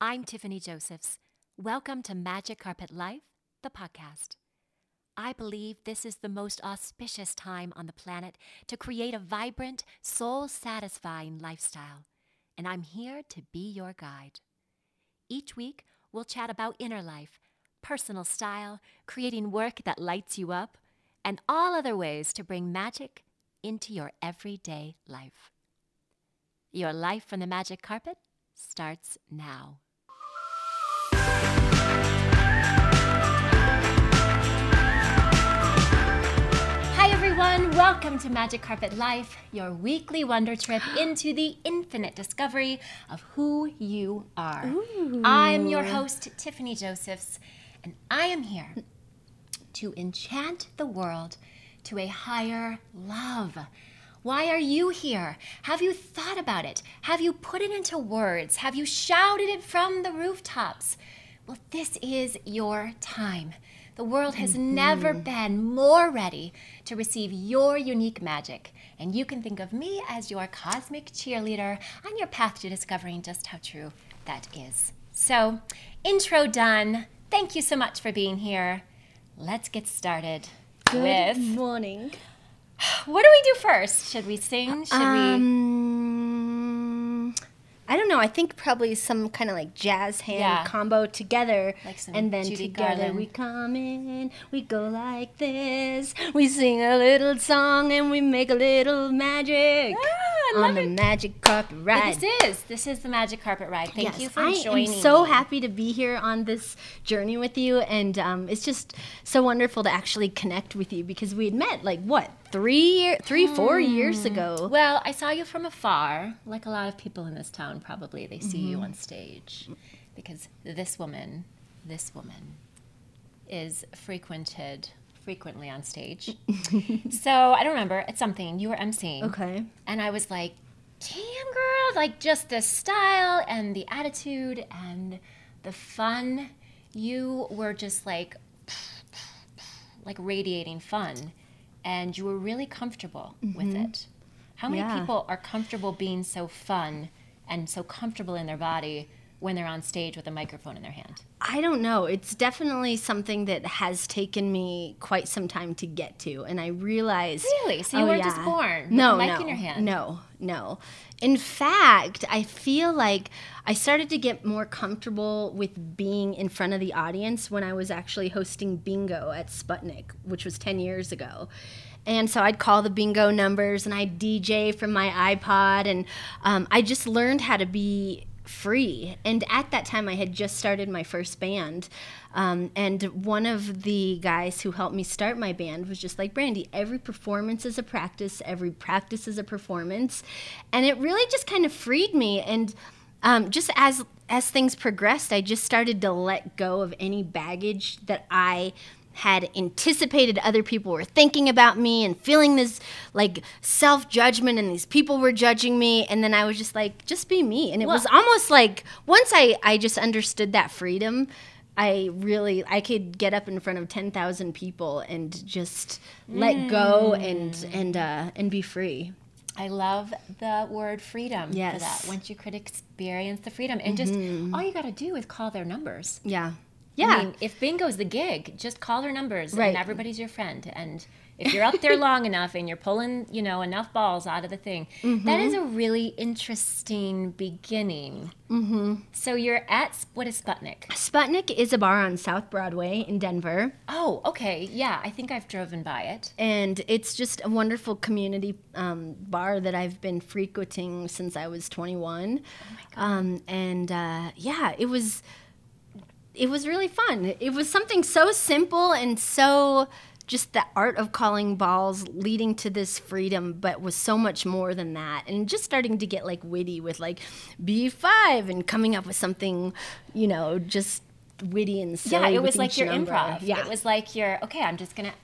I'm Tiffany Josephs. Welcome to Magic Carpet Life, the podcast. I believe this is the most auspicious time on the planet to create a vibrant, soul satisfying lifestyle, and I'm here to be your guide. Each week, we'll chat about inner life, personal style, creating work that lights you up, and all other ways to bring magic into your everyday life. Your life from the magic carpet starts now. Everyone. Welcome to Magic Carpet Life, your weekly wonder trip into the infinite discovery of who you are. I'm your host, Tiffany Josephs, and I am here to enchant the world to a higher love. Why are you here? Have you thought about it? Have you put it into words? Have you shouted it from the rooftops? Well, this is your time. The world has never been more ready to receive your unique magic. And you can think of me as your cosmic cheerleader on your path to discovering just how true that is. So, intro done. Thank you so much for being here. Let's get started Good with morning. what do we do first? Should we sing? Should Um, I don't know. I think probably some kind of like jazz hand Yeah. combo together, Like some and then Judy together Garland. we come in, we go like this, we sing a little song, and we make a little magic Ah, on the it. magic carpet ride. This is this is the magic carpet ride. Thank Yes, you for I joining. I am so me. happy to be here on this journey with you, and um, it's just so wonderful to actually connect with you because we had met like what three, year, three, four years ago. Well, I saw you from afar, like a lot of people in this town probably. They see Mm-hmm. you on stage because this woman, this woman, is frequented frequently on stage. so I don't remember. It's something you were emceeing. Okay. And I was like, damn, girl, like just the style and the attitude and the fun. You were just like, like radiating fun. And you were really comfortable with mm-hmm. it. How many Yeah. people are comfortable being so fun and so comfortable in their body when they're on stage with a microphone in their hand? I don't know. It's definitely something that has taken me quite some time to get to, and I realized. Really? So you weren't just born with no, a mic no, in your hand? No, no. In fact, I feel like I started to get more comfortable with being in front of the audience when I was actually hosting bingo at Sputnik, which was ten years ago. And so I'd call the bingo numbers and I'd DJ from my iPod, and um, I just learned how to be free. And at that time, I had just started my first band. Um, and one of the guys who helped me start my band was just like, Brandi, every performance is a practice, every practice is a performance. And it really just kind of freed me. And um, just as as things progressed, I just started to let go of any baggage that I had anticipated other people were thinking about me and feeling this like self judgment and these people were judging me and then I was just like just be me and it was almost like once I I just understood that freedom I really I could get up in front of 10,000 people and just let go and and uh and be free. I love the word freedom for that. Once you could experience the freedom, and just all you got to do is call their numbers. Yeah. Yeah. I mean, if bingo's the gig, just call her numbers, Right. and everybody's your friend. And if you're up there long enough and you're pulling, you know, enough balls out of the thing, that is a really interesting beginning. Mm-hmm. So you're at what is Sputnik? Sputnik is a bar on South Broadway in Denver. Oh, okay, yeah, I think I've driven by it. and it's just a wonderful community um, bar that I've been frequenting since I was 21. Um, and uh, yeah, it was it was really fun. It was something so simple and so just the art of calling balls leading to this freedom, but was so much more than that. And just starting to get like witty with like B5 and coming up with something, you know, just witty and silly. Yeah, it was like your number. improv. Yeah. It was like your okay, I'm just gonna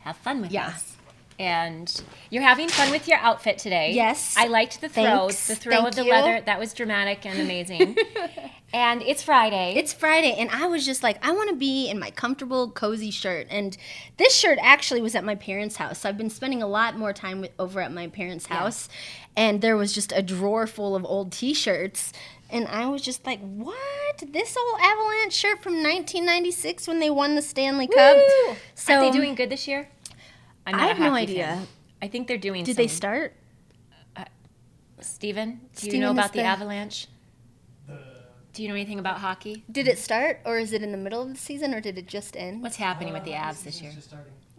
have fun with Yeah. this. And you're having fun with your outfit today. Yes. I liked the throw. Thanks. The throw Thank of the you. leather. That was dramatic and amazing. and it's Friday. It's Friday, and I was just like, I want to be in my comfortable, cozy shirt. And this shirt actually was at my parents' house. So I've been spending a lot more time with, over at my parents' house. And there was just a drawer full of old t shirts. and I was just like, "What? This old Avalanche shirt from 1996 when they won the Stanley Cup?" Woo! So Are they doing good this year? I'm I not a have no idea. fan. I think they're doing. Did they some- start? Steven, do you know about the, the- Avalanche? Do you know anything about hockey? Did it start, or is it in the middle of the season, or did it just end? What's happening with the Avs this year?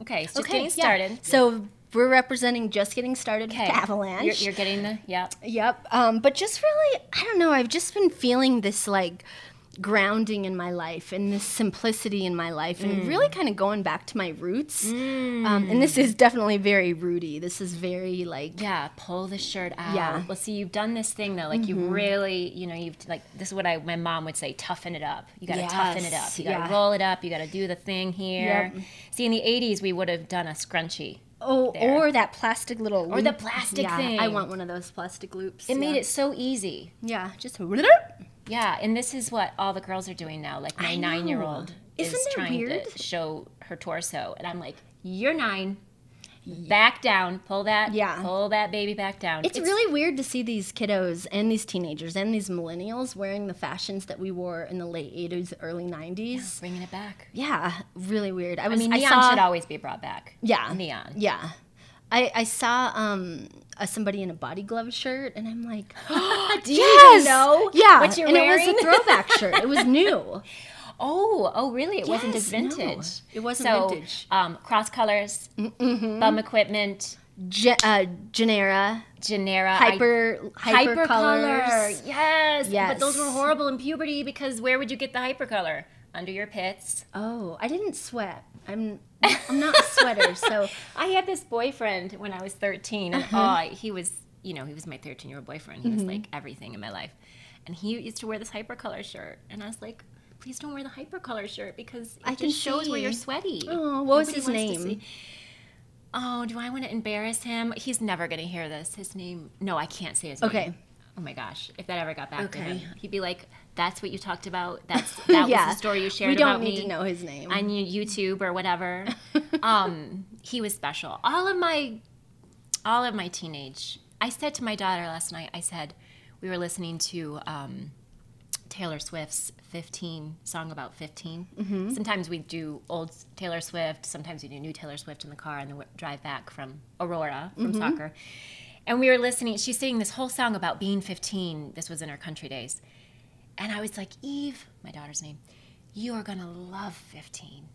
Okay, it's just Okay, getting yeah. started. So we're representing just getting started Okay, with Avalanche. You're, you're getting the yeah. Yep. Um, but just really, I don't know. I've just been feeling this like grounding in my life and this simplicity in my life and Mm. really kind of going back to my roots. Um, and this is definitely very rooty. This is very like, Yeah, pull the shirt out. Yeah. Mm-hmm. Well, see, you've done this thing though. Like you really, you know, you've like this is what I my mom would say: toughen it up. You got to toughen it up. You got to yeah. roll it up. You got to do the thing here. Yep. See, in the '80s, we would have done a scrunchie. oh, There. or that plastic little Or the plastic yeah, thing. I want one of those plastic loops. It made it so easy. Yeah, just. Yeah, and this is what all the girls are doing now. Like my nine-year-old is Isn't trying weird? to show her torso, and I'm like, "You're nine. Back down. Pull that. Yeah. Pull that baby back down." It's, really weird to see these kiddos and these teenagers and these millennials wearing the fashions that we wore in the late 80s, early 90s. bringing it back. Yeah, really weird. I I was mean, I neon saw, should always be brought back. Yeah. neon. Yeah. I, I saw um uh, somebody in a body glove shirt and I'm like, Do you yes, even know yeah, what you're and wearing? it was a throwback shirt. It was new. Oh, oh, really? It wasn't just Yes, no. vintage. It wasn't so, vintage. Um, cross colors, bum equipment, Ge- uh, Generra, Generra, I- hyper, hyper, colors. Yes. But those were horrible in puberty because where would you get the hypercolor? Under your pits. Oh, I didn't sweat. I'm I'm not a sweater, so I had this boyfriend when I was 13, and Uh-huh. oh, he was, you know, he was my 13 year old boyfriend. He was Mm-hmm. like everything in my life. And he used to wear this hypercolor shirt. And I was like, please don't wear the hypercolor shirt because it I just shows where you're sweaty. Oh, what was his name? Oh, do I want to embarrass him? He's never going to hear this. His name, no, I can't say his name. Okay. Oh my gosh, if that ever got back to Okay. him, he'd be like, "That's what you talked about. That's that yeah. was the story you shared We don't about need me." to know his name. on YouTube or whatever. um, he was special. All of my, all of my teenage. I said to my daughter last night. I said, we were listening to um, Taylor Swift's 15 song about 15. Mm-hmm. Sometimes we do old Taylor Swift. Sometimes we do new Taylor Swift in the car on the w- drive back from Aurora from Mm-hmm. soccer. And we were listening. She's singing this whole song about being 15. This was in her country days. And I was like, Eve, my daughter's name, you are going to love 15.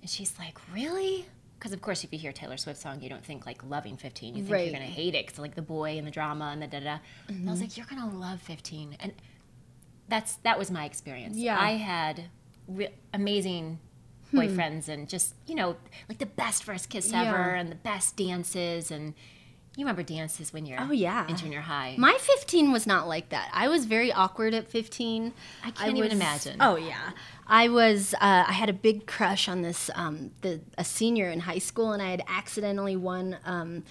And she's like, really? Because, of course, if you hear Taylor Swift song, you don't think like loving 15. You think Right. you're going to hate it because like the boy and the drama and the da da. And I was mm-hmm. like, you're going to love 15. And that's that was my experience. Yeah. I had re- amazing hmm. boyfriends and just, you know, like the best first kiss Yeah. ever and the best dances. And you remember dances when you're Oh, yeah. in junior high. My 15 was not like that. I was very awkward at 15. I can't even was- imagine. Oh yeah, I was. Uh, I had a big crush on this um, the a senior in high school, and I had accidentally won. Um,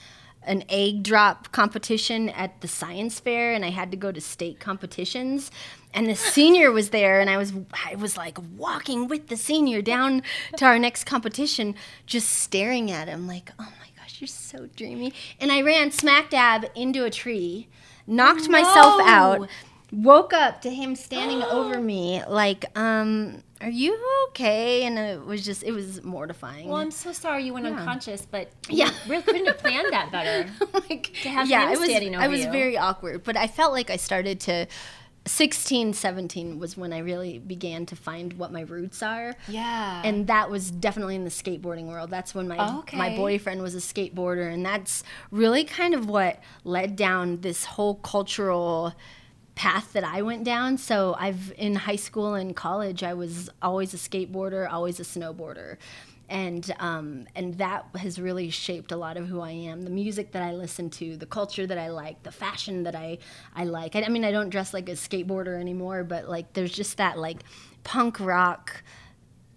an egg drop competition at the science fair and I had to go to state competitions and the senior was there and I was I was like walking with the senior down to our next competition just staring at him like oh my gosh you're so dreamy and I ran smack dab into a tree knocked myself out woke up to him standing over me like um are you okay and it was just it was mortifying well, I'm so sorry you went unconscious, but Yeah. really couldn't have planned that better. like To have yeah him was standing i was you. very awkward but i felt like i started to 16 17 was when i really began to find what my roots are Yeah. and that was definitely in the skateboarding world that's when my Okay. my boyfriend was a skateboarder and that's really kind of what led down this whole cultural path that I went down. So I've in high school and college I was always a skateboarder, always a snowboarder. And um, and that has really shaped a lot of who I am. The music that I listen to, the culture that I like, the fashion that I I like. I, I mean, I don't dress like a skateboarder anymore, but like there's just that like punk rock.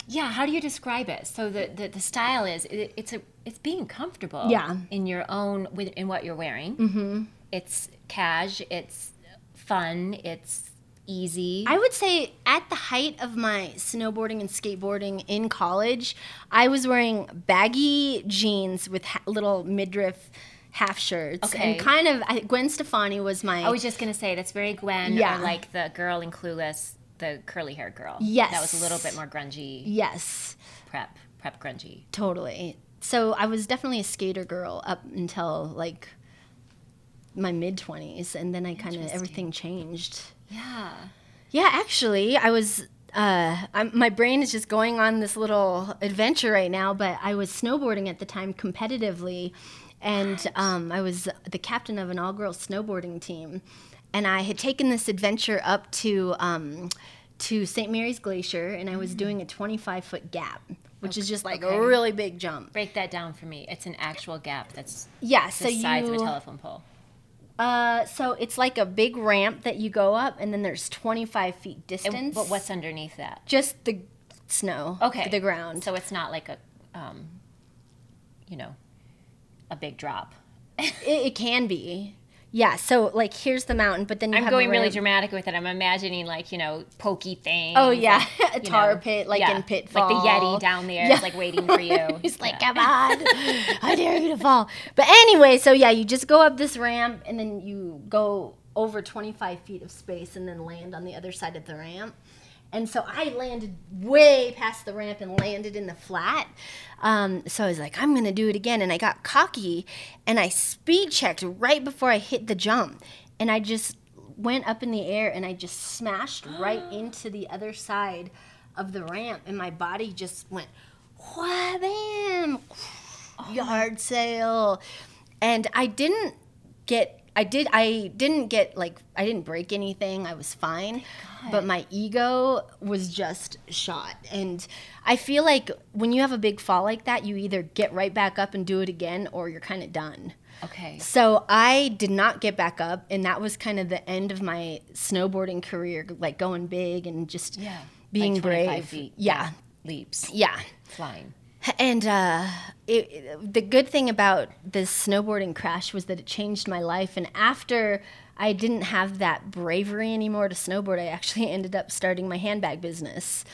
Yeah, how do you describe it? So the the, the style is it, it's a it's being comfortable. Yeah. In your own with in what you're wearing. Mm-hmm. It's cash. It's fun. It's easy. I would say at the height of my snowboarding and skateboarding in college, I was wearing baggy jeans with ha- little midriff half shirts Okay. and kind of I, Gwen Stefani was my I was just gonna say that's very Gwen, Yeah. or like the girl in Clueless, the curly haired girl. Yes. that was a little bit more grungy, yes prep, prep grungy. totally. So I was definitely a skater girl up until like my mid twenties, and then I kind of everything changed. Yeah. Yeah, actually, I was. Uh, I'm, my brain is just going on this little adventure right now. But I was snowboarding at the time competitively, and um, I was the captain of an all-girls snowboarding team, and I had taken this adventure up to um, to St. Mary's Glacier, and I was doing a 25-foot gap, which is just like okay. a really big jump. Break that down for me. It's an actual gap that's Yeah, the so size of a telephone pole. Uh, so it's like a big ramp that you go up, and then there's 25 feet And- distance. but what's underneath that? just the snow? Okay. the ground. So it's not like a, um, you know, a big drop. It, it can be. Yeah, so like here's the mountain, but then you I'm going really dramatic with it. I'm imagining like you know pokey things. Oh yeah, a tar know, pit like yeah, in Pitfall. like the Yeti down there, Yeah. is like waiting for you. He's like, come on, I dare you to fall. But anyway, so yeah, you just go up this ramp and then you go over 25 feet of space and then land on the other side of the ramp. And so I landed way past the ramp and landed in the flat. Um, so I was like, I'm gonna do it again. And I got cocky and I speed checked right before I hit the jump. And I just went up in the air and I just smashed right into the other side of the ramp. And my body just went, wham, yard sale. And I didn't get I did I didn't get like I didn't break anything. I was fine. But my ego was just shot. And I feel like when you have a big fall like that, you either get right back up and do it again or you're kind of done. Okay. So I did not get back up and that was kind of the end of my snowboarding career, like going big and just Yeah. being like 25 brave. Feet Yeah. Leaps. Yeah. Flying. And uh, it, the good thing about this snowboarding crash was that it changed my life. And after I didn't have that bravery anymore to snowboard, I actually ended up starting my handbag business.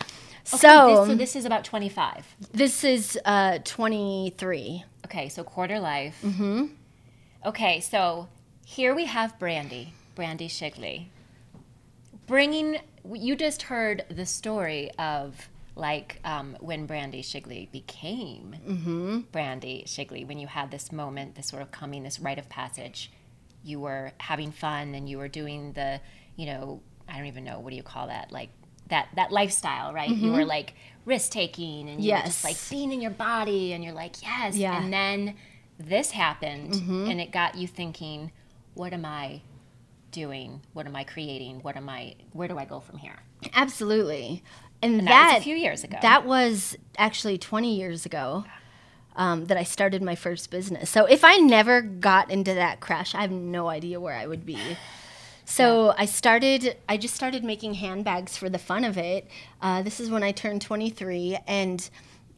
Okay, so, this, so this is about 25. this is uh, 23. Okay, so quarter life. Mm-hmm. Okay, so here we have Brandi, Brandi Shigley, bringing. You just heard the story of like um, when Brandi Shigley became mm-hmm. Brandi Shigley. When you had this moment, this sort of coming, this rite of passage, you were having fun and you were doing the, you know, I don't even know what do you call that, like that that lifestyle, right? You were mm-hmm. like risk taking and you were just Yes. like being in your body and you're like yes Yeah. and then this happened mm-hmm. and it got you thinking what am i doing what am i creating what am i where do i go from here Absolutely. And, and that, that, was a few years ago That was actually 20 years ago um, that I started my first business. So if I never got into that crash, I have no idea where I would be. So I started, I just started making handbags for the fun of it. Uh, this is when I turned 23. And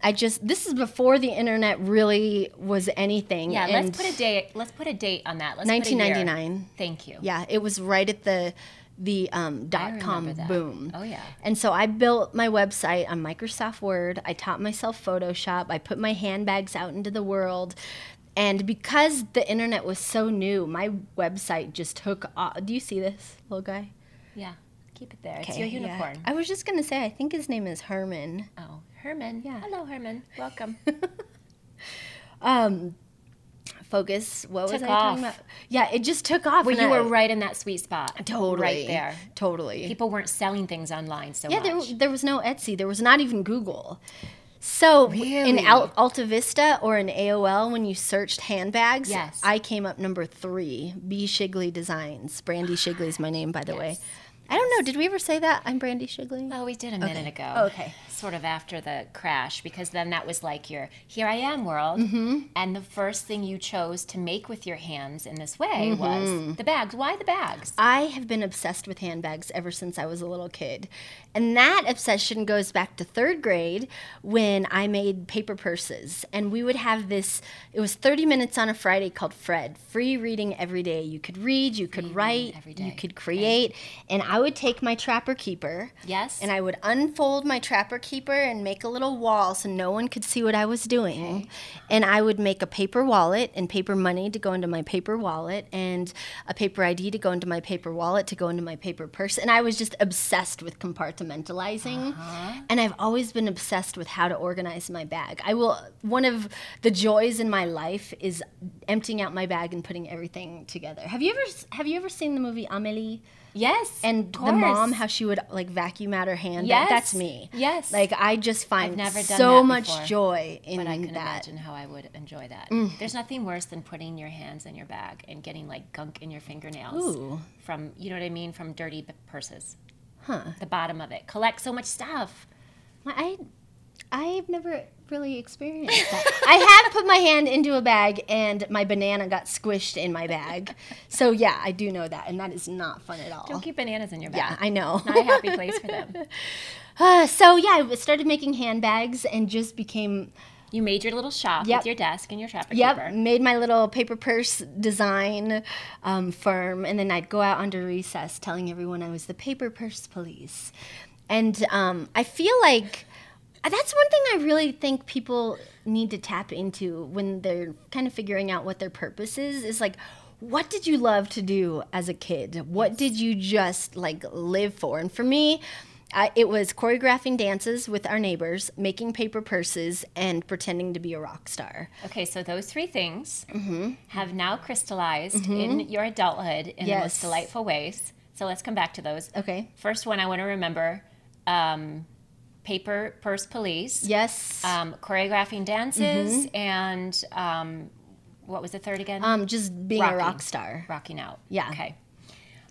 I just, this is before the internet really was anything. yeah and let's put a date let's put a date on that let's put a year. 1999. thank you Yeah, it was right at the the um, dot com that. boom. Oh, yeah. And so I built my website on Microsoft Word. I taught myself Photoshop. I put my handbags out into the world. And because the internet was so new, my website just took off. Do you see this little guy? yeah keep it there it's your yeah. unicorn I was just going to say, I think his name is Herman. oh herman Yeah. hello herman welcome Um, focus. What was Took I talking about? Yeah, it just took off. well you I- were right in that sweet spot totally right there Totally. people weren't selling things online so Yeah, much there, there was no Etsy. There was not even Google. So in Really? Al- Alta Vista or in AOL, when you searched handbags, Yes. I came up number three. B Shigley Designs. Brandi Shigley is my name, by the way. I don't know. Did we ever say that? I'm Brandi Shigley. Oh, we did a minute ago. Oh, okay. Sort of after the crash, because then that was like your here I am world. Mm-hmm. And the first thing you chose to make with your hands in this way Mm-hmm. was the bags. Why the bags? I have been obsessed with handbags ever since I was a little kid. And that obsession goes back to third grade when I made paper purses. And we would have this, it was 30 minutes on a Friday called Fred, free reading every day. You could read, you could write, every you could create. And I I would take my trapper keeper. Yes. And I would unfold my trapper keeper and make a little wall so no one could see what I was doing. And I would make a paper wallet and paper money to go into my paper wallet and a paper ID to go into my paper wallet to go into my paper purse. And I was just obsessed with compartmentalizing. Uh-huh. And I've always been obsessed with how to organize my bag. I will, one of the joys in my life is emptying out my bag and putting everything together. Have you ever, have you ever seen the movie Amelie? Yes. and the mom how she would like vacuum out her hand Yes. that's me Yes. like i just find never done so much before, joy in But I can that imagine how I would enjoy that. Mm. There's nothing worse than putting your hands in your bag and getting like gunk in your fingernails Ooh. from, you know what I mean, from dirty purses. huh The bottom of it. Collect so much stuff. i i've never really experienced that i have put my hand into a bag and my banana got squished in my bag so yeah i do know that and that is not fun at all Don't keep bananas in your bag. yeah i know Not a happy place for them. Uh, so yeah i started making handbags and just became You made your little shop Yep. with your desk and your trapper Yep, keeper. made my little paper purse design um, firm, and then I'd go out under recess telling everyone I was the paper purse police. And um, I feel like Uh, that's one thing I really think people need to tap into when they're kind of figuring out what their purpose is. Is like, what did you love to do as a kid? What did you just like live for? And for me, I, it was choreographing dances with our neighbors, making paper purses, and pretending to be a rock star. Okay, so those three things mm-hmm. have now crystallized mm-hmm. in your adulthood in the most delightful ways. So let's come back to those. Okay. First one I want to remember um, paper purse police, Yes. um, choreographing dances, and um, what was the third again? um, just being a rock star. Rocking out. Yeah. Okay.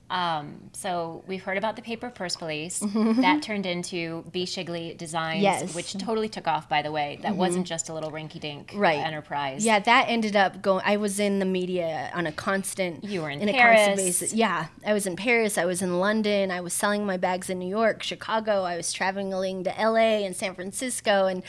Um, so we've heard about the paper purse police. that turned into B. Shigley Designs, Yes. which totally took off, by the way. That wasn't just a little rinky-dink Right. enterprise. Yeah, that ended up going. I was in the media on a constant. You were in a Paris. constant basis. Yeah, I was in Paris. I was in London. I was selling my bags in New York, Chicago. I was traveling to L.A. and San Francisco, and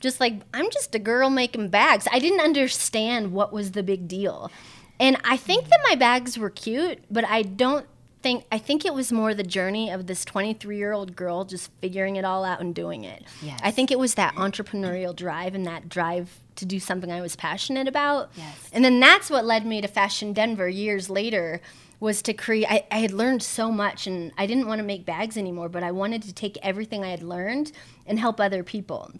just like I'm just a girl making bags. I didn't understand what was the big deal, and I think that my bags were cute, but I don't think. I think it was more the journey of this 23 year old girl just figuring it all out and doing it. Yes. I think it was that mm. entrepreneurial drive and that drive to do something I was passionate about. Yes. And then that's what led me to Fashion Denver years later was to create I, I had learned so much and I didn't want to make bags anymore, but I wanted to take everything I had learned and help other people.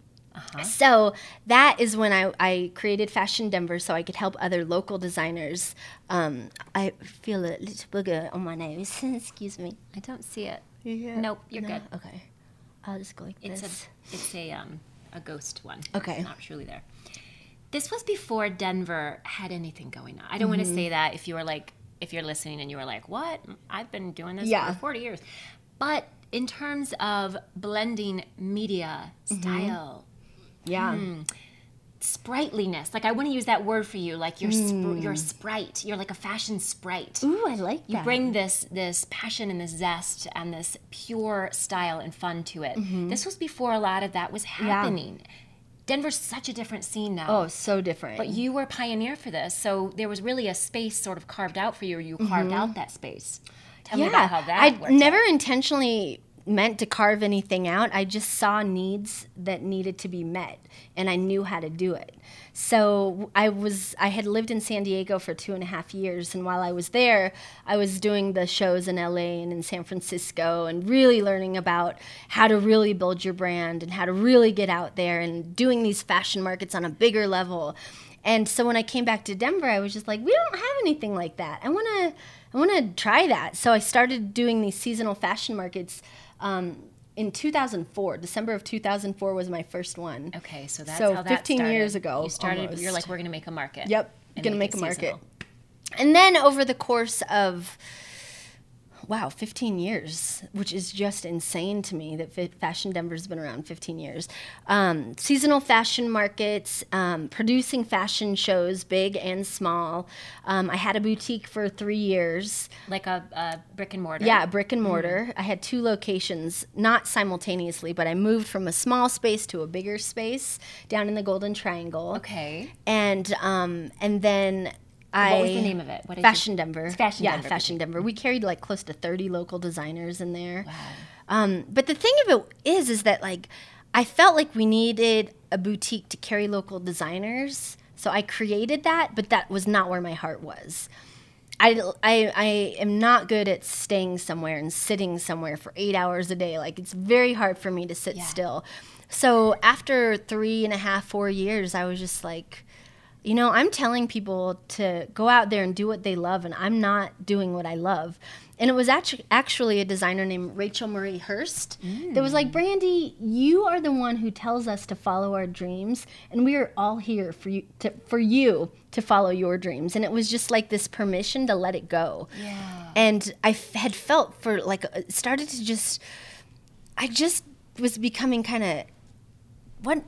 So that is when I, I created Fashion Denver so I could help other local designers. Um, I feel a little booger on my nose. Excuse me. I don't see it. Nope, you're good. Okay. I'll just go like It's this. a it's a um a ghost one. Okay. It's not truly there. This was before Denver had anything going on. I don't want to say that if you were like if you're listening and you were like, "What? I've been doing this Yeah. for 40 years." But in terms of blending media, style, yeah. Hmm. sprightliness, like I want to use that word for you, like you're spr- hmm. you're a sprite. You're like a fashion sprite. Ooh, I like you that. bring this this passion and this zest and this pure style and fun to it. Mm-hmm. This was before a lot of that was happening. Denver's such a different scene now. Oh, so different. But you were a pioneer for this, so there was really a space sort of carved out for you, or you carved mm-hmm. out that space. Tell me about how that I never out. intentionally meant to carve anything out. I just saw needs that needed to be met, and I knew how to do it. So I was I had lived in San Diego for two and a half years, and while I was there, I was doing the shows in LA and in San Francisco, and really learning about how to really build your brand and how to really get out there and doing these fashion markets on a bigger level. And so when I came back to Denver, I was just like, we don't have anything like that. I want to, I want to try that. So I started doing these seasonal fashion markets um, in 2004. December of 2004 was my first one. Okay, so that's So how that 15 started. years ago, You started. almost. You're like, we're gonna make a market. Yep, and gonna make make a market. And then over the course of wow, 15 years, which is just insane to me that Fa- Fashion Denver's been around 15 years. Um, seasonal fashion markets, um, producing fashion shows, big and small. Um, I had a boutique for three years. Like a, a brick and mortar. Yeah, brick and mortar. I had two locations, not simultaneously, but I moved from a small space to a bigger space down in the Golden Triangle Okay. and um, and then I, what was the name of it? What Fashion Denver. It's Fashion yeah, Denver Fashion Denver. We carried like close to 30 local designers in there. Um, but the thing of it is, is that like I felt like we needed a boutique to carry local designers. So I created that, but that was not where my heart was. I, I, I am not good at staying somewhere and sitting somewhere for eight hours a day. Like it's very hard for me to sit Yeah. still. So after three and a half, four years, I was just like, you know, I'm telling people to go out there and do what they love, and I'm not doing what I love. And it was actually actually a designer named Rachel Marie Hurst that was like, mm. Brandi, you are the one who tells us to follow our dreams, and we are all here for you to for you to follow your dreams. And it was just like this permission to let it go. Yeah. And I f- had felt for like uh, started to just, I just was becoming kind of what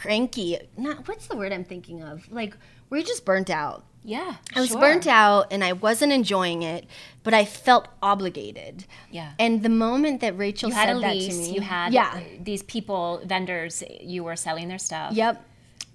cranky not what's the word i'm thinking of like we're just burnt out Yeah. i was sure. burnt out and i wasn't enjoying it but i felt obligated Yeah. and the moment that rachel You had said a that lease. to me You had yeah these people, vendors. You were selling their stuff. Yep.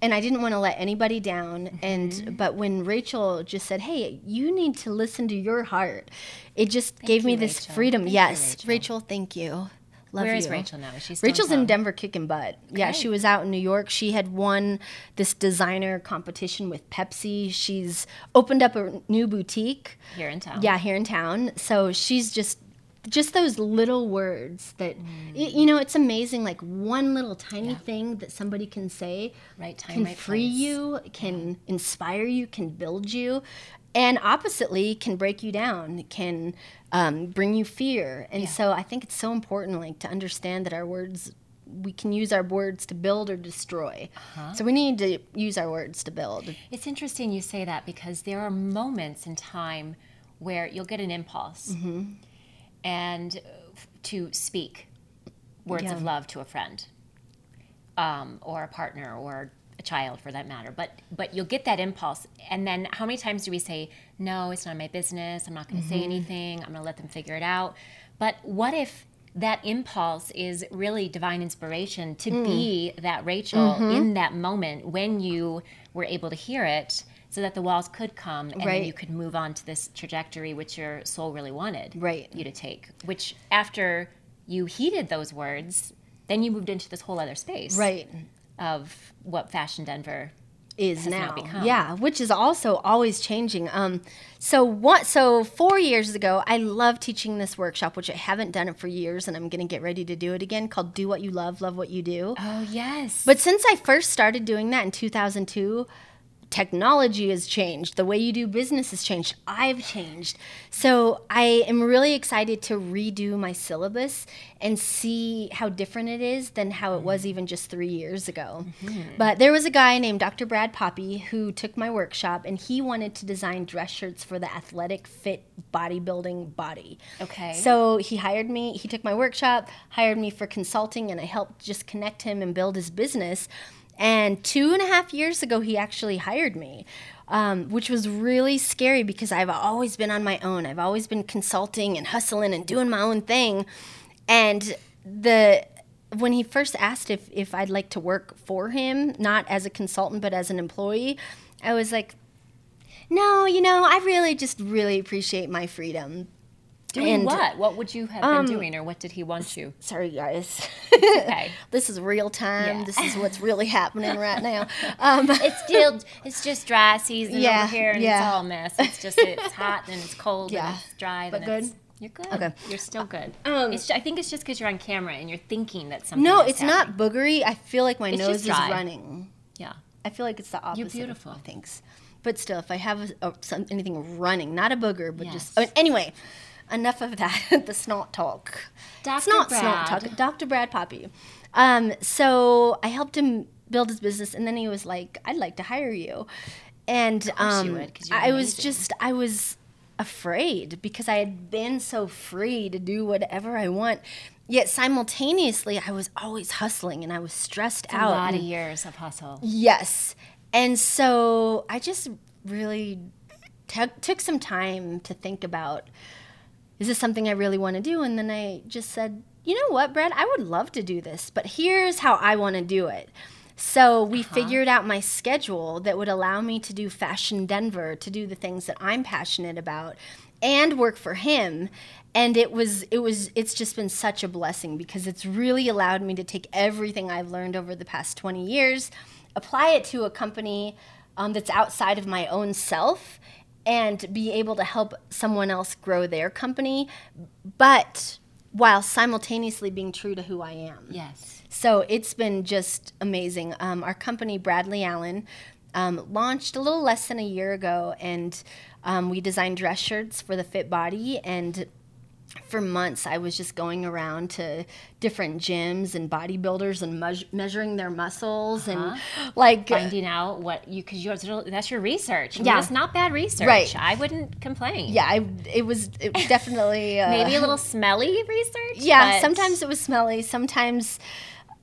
And I didn't want to let anybody down. Mm-hmm. And but when Rachel just said, "Hey, you need to listen to your heart," it just gave me this Rachel. freedom. Thank you, yes, Rachel. Rachel. thank you. Love Where you. is Rachel now? Is she still in Rachel's in? Denver kicking butt. Yeah, she was out in New York. She had won this designer competition with Pepsi. She's opened up a new boutique. Here in town. Yeah, here in town. So she's just just those little words that Mm. you know it's amazing like one little tiny thing that somebody can say Right time, can right free place. you can inspire you can build you and oppositely can break you down can um, bring you fear and so i think it's so important like to understand that our words we can use our words to build or destroy Uh-huh. so we need to use our words to build It's interesting you say that because there are moments in time where you'll get an impulse Mm-hmm. and uh, f- to speak words Yeah. of love to a friend um, or a partner or child for that matter but but you'll get that impulse and then how many times do we say no it's not my business i'm not going to Mm-hmm. say anything i'm going to let them figure it out but what if that impulse is really divine inspiration to Mm. be that rachel Mm-hmm. in that moment when you were able to hear it so that the walls could come and then Right. you could move on to this trajectory which your soul really wanted Right. you to take which after you heeded those words then you moved into this whole other space right of what Fashion Denver is now now. become. Yeah, which is also always changing. Um, so what? So four years ago, I love teaching this workshop, which I haven't done it for years, and I'm going to get ready to do it again. Called "Do What You Love, Love What You Do." Oh yes. But since I first started doing that in 2002, technology has changed. The way you do business has changed. I've changed. So I am really excited to redo my syllabus and see how different it is than how it was even just three years ago. Mm-hmm. But there was a guy named Dr. Brad Poppy who took my workshop and he wanted to design dress shirts for the athletic, fit, bodybuilding body. Okay. So he hired me, he took my workshop, hired me for consulting, and I helped just connect him and build his business. And two and a half years ago, he actually hired me, um, which was really scary because I've always been on my own. I've always been consulting and hustling and doing my own thing. And the when he first asked if, if I'd like to work for him, not as a consultant, but as an employee, I was like, no, you know, I really just really appreciate my freedom. Doing and- what? What would you have been doing, or what did he want you? Sorry, guys. Okay. this is real time. Yeah. This is what's really happening right now. Um, It's still it's just dry season Yeah, over here, and yeah. it's all a mess. It's just it's hot and it's cold Yeah. and it's dry. But good? You're good. Okay. You're still good. Um, it's, I think it's just because you're on camera and you're thinking that something. no, it's happening. not boogery. I feel like my It's nose is running. Yeah. I feel like it's the opposite. You're beautiful. Of things. But still, if I have a, a, some, anything running, not a booger, but just Yes. oh, anyway. Enough of that. the snot talk. Dr. It's not Brad. snot talk. Dr. Brad Poppy. Um, so I helped him build his business, and then he was like, "I'd like to hire you." And um, you would, I was just, I was afraid because I had been so free to do whatever I want. Yet simultaneously, I was always hustling and I was stressed A out. A lot and- of years of hustle. Yes. And so I just really t- took some time to think about is this something I really want to do? And then I just said, you know what, Brad, I would love to do this, but here's how I want to do it. So we figured out my schedule that would allow me to do Fashion Denver, to do the things that I'm passionate about, and work for him. And it was it was it's just been such a blessing because it's really allowed me to take everything I've learned over the past 20 years, apply it to a company um, that's outside of my own self, and be able to help someone else grow their company, but while simultaneously being true to who I am. Yes. So it's been just amazing. Um, our company, Bradley Allen, um, launched a little less than a year ago, and um, we designed dress shirts for the fit body. And for months, I was just going around to different gyms and bodybuilders and meas- measuring their muscles and like Finding out what you because yours that's your research. I mean, Yeah. it's not bad research. Right. I wouldn't complain. yeah, I, it was it definitely uh, Maybe a little smelly research. yeah. but Sometimes it was smelly. Sometimes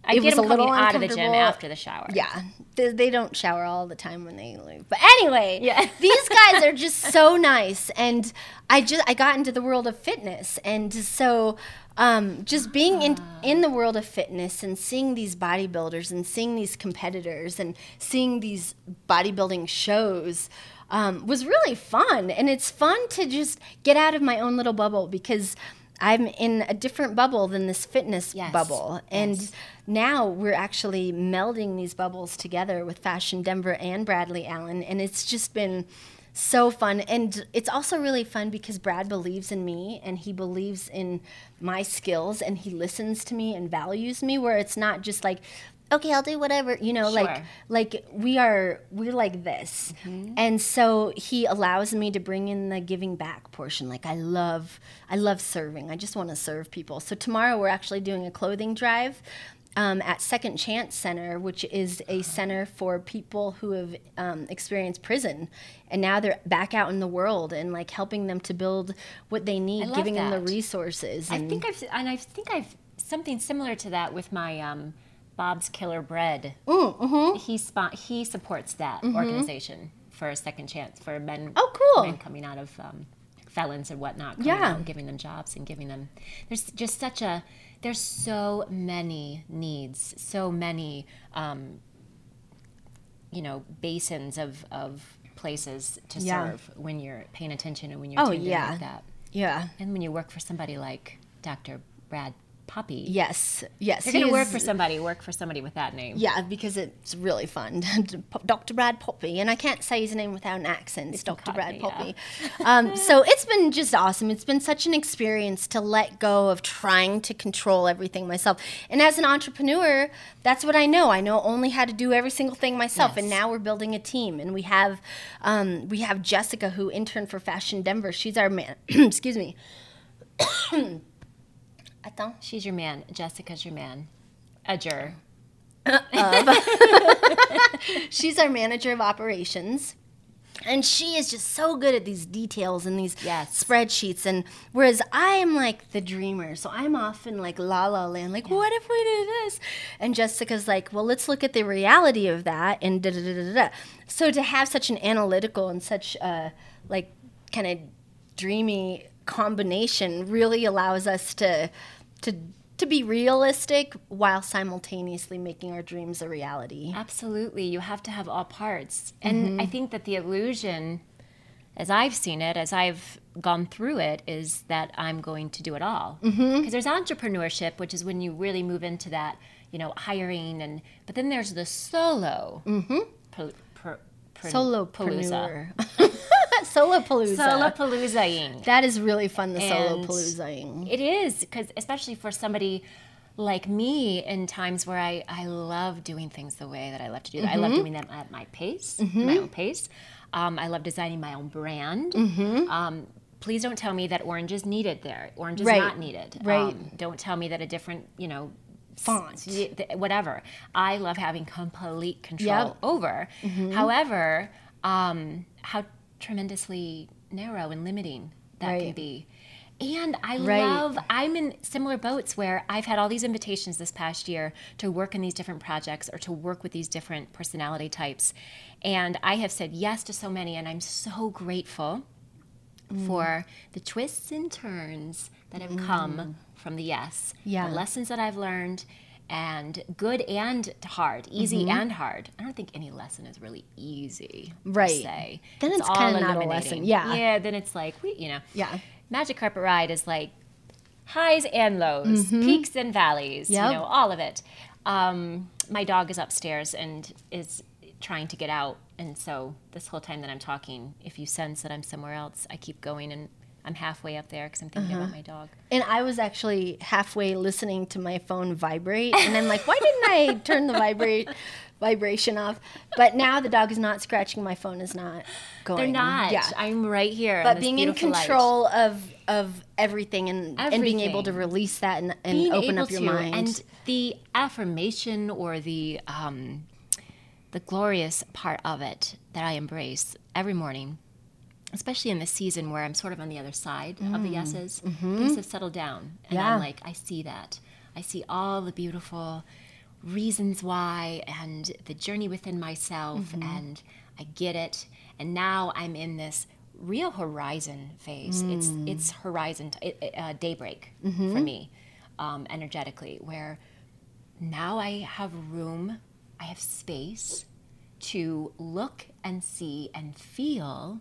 I it get was a little out of the gym after the shower. Yeah, they, they don't shower all the time when they leave. But anyway, Yeah. these guys are just so nice, and I just I got into the world of fitness, and so um, just being in in the world of fitness and seeing these bodybuilders and seeing these competitors and seeing these bodybuilding shows. Um, was really fun, and it's fun to just get out of my own little bubble because I'm in a different bubble than this fitness Yes. bubble, and now we're actually melding these bubbles together with Fashion Denver and Bradley Allen, and it's just been so fun. And it's also really fun because Brad believes in me and he believes in my skills and he listens to me and values me, where it's not just like, okay, I'll do whatever, you know, like Sure. like we are we're like this. And so he allows me to bring in the giving back portion. Like i love i love serving. I just want to serve people. So tomorrow we're actually doing a clothing drive um, at second chance center which is a center for people who have um, experienced prison. And now they're back out in the world and like helping them to build what they need giving them the resources I think I've and I think I've something similar to that with my um, Bob's Killer Bread. Mm, mm-hmm. He spot he supports that organization for a second chance for men. Oh, cool. Men coming out of um, felons and whatnot. Yeah. out giving them jobs and giving them. There's just such a. There's so many needs, so many, um, you know, basins of of places to Yeah. serve when you're paying attention and when you're Oh, tuned in yeah. like that. yeah And when you work for somebody like Dr. Brad Poppy, yes yes you're going to work for somebody, work for somebody with that name. Yeah, because it's really fun. Dr. Brad Poppy, and I can't say his name without an accent. It's Dr. Brad Poppy, Poppy. um, so it's been just awesome. It's been such an experience to let go of trying to control everything myself. And as an entrepreneur, that's what I know. I know only how to do every single thing myself. And now we're building a team, and we have um, we have Jessica who interned for Fashion Denver. She's our man. excuse me. Attends. She's your man. Jessica's your man. Edger. She's our manager of operations. And she is just so good at these details and these Yes. spreadsheets. And whereas I am like the dreamer, so I'm often like la la land, like, what if we do this? And Jessica's like, well, let's look at the reality of that and da da da da da. So to have such an analytical and such a like kind of dreamy combination really allows us to to to be realistic while simultaneously making our dreams a reality. Absolutely. You have to have all parts. And Mm-hmm. I think that the illusion, as I've seen it, as I've gone through it, is that I'm going to do it all. Because Mm-hmm. there's entrepreneurship, which is when you really move into that, you know, hiring, and but then there's the solo. Mm-hmm. Solopreneur. Solopalooza. Solopaloozaing. that is really fun, the And- solopaloozaing. It is because especially for somebody like me in times where I, I love doing things the way that I love to do them. I Mm-hmm. love doing them at my pace, my own pace. Um, I love designing my own brand. Um, please don't tell me that orange is needed there. Orange is Mm-hmm. Right. not needed. Right. Um, don't tell me that a different, you know, Font. whatever. I love having complete control Yep. Mm-hmm. over. However, um, how tremendously narrow and limiting that can be. And I Right. love, I'm in similar boats where I've had all these invitations this past year to work in these different projects or to work with these different personality types. And I have said yes to so many, and I'm so grateful Mm. for the twists and turns that have come from the yes. Yeah. The lessons that I've learned and good and hard, easy and hard. I don't think any lesson is really easy. Right. Then it's all kinda not a lesson, yeah. Yeah. Then it's like we, you know. Yeah. Magic carpet ride is like highs and lows, peaks and valleys. Mm-hmm. Yep. You know, all of it. Um, my dog is upstairs and is trying to get out, and so this whole time that I'm talking, if you sense that I'm somewhere else, I keep going and. I'm halfway up there because I'm thinking Uh-huh. about my dog. And I was actually halfway listening to my phone vibrate, and I'm like, why didn't I turn the vibrate vibration off? But now the dog is not scratching. My phone is not going. They're not. Yeah. I'm right here. But being in control of of everything and and being able to release that and, and being open up your to, mind. and the affirmation or the um, the glorious part of it that I embrace every morning, especially in the season where I'm sort of on the other side of the yeses, things have settled down, and Mm. Mm-hmm. Yeah. I'm like, I see that, I see all the beautiful reasons why and the journey within myself, Mm-hmm. and I get it, and now I'm in this real horizon phase. It's Mm. it's horizon t- it, uh, daybreak Mm-hmm. for me, um, energetically, where now I have room, I have space to look and see and feel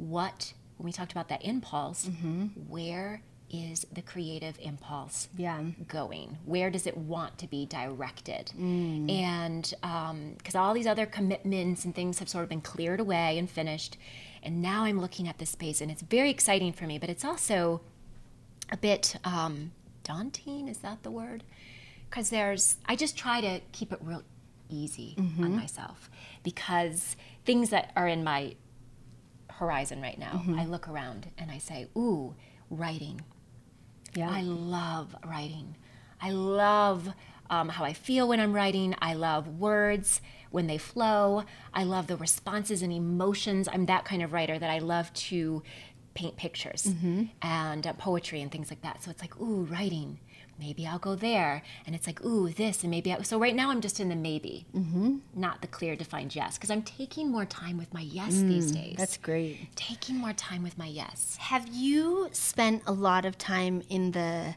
what when we talked about that impulse, Mm-hmm. where is the creative impulse yeah. going? Where does it want to be directed? Mm. And because all these other commitments and things have sort of been cleared away and finished, and now I'm looking at this space, and it's very exciting for me, but it's also a bit um, daunting. Is that the word? Because there's, I just try to keep it real easy Mm-hmm. on myself because things that are in my horizon right now, Mm-hmm. I look around and I say, ooh, writing. Yeah. I love writing. I love um, how I feel when I'm writing. I love words when they flow. I love the responses and emotions. I'm that kind of writer that I love to paint pictures Mm-hmm. and uh, poetry and things like that. So it's like, ooh, writing. Maybe I'll go there. And it's like, ooh, this, and maybe I. So right now I'm just in the maybe, mm-hmm. not the clear defined yes, because I'm taking more time with my yes these days. Mm, That's great. taking more time with my yes. Have you spent a lot of time in the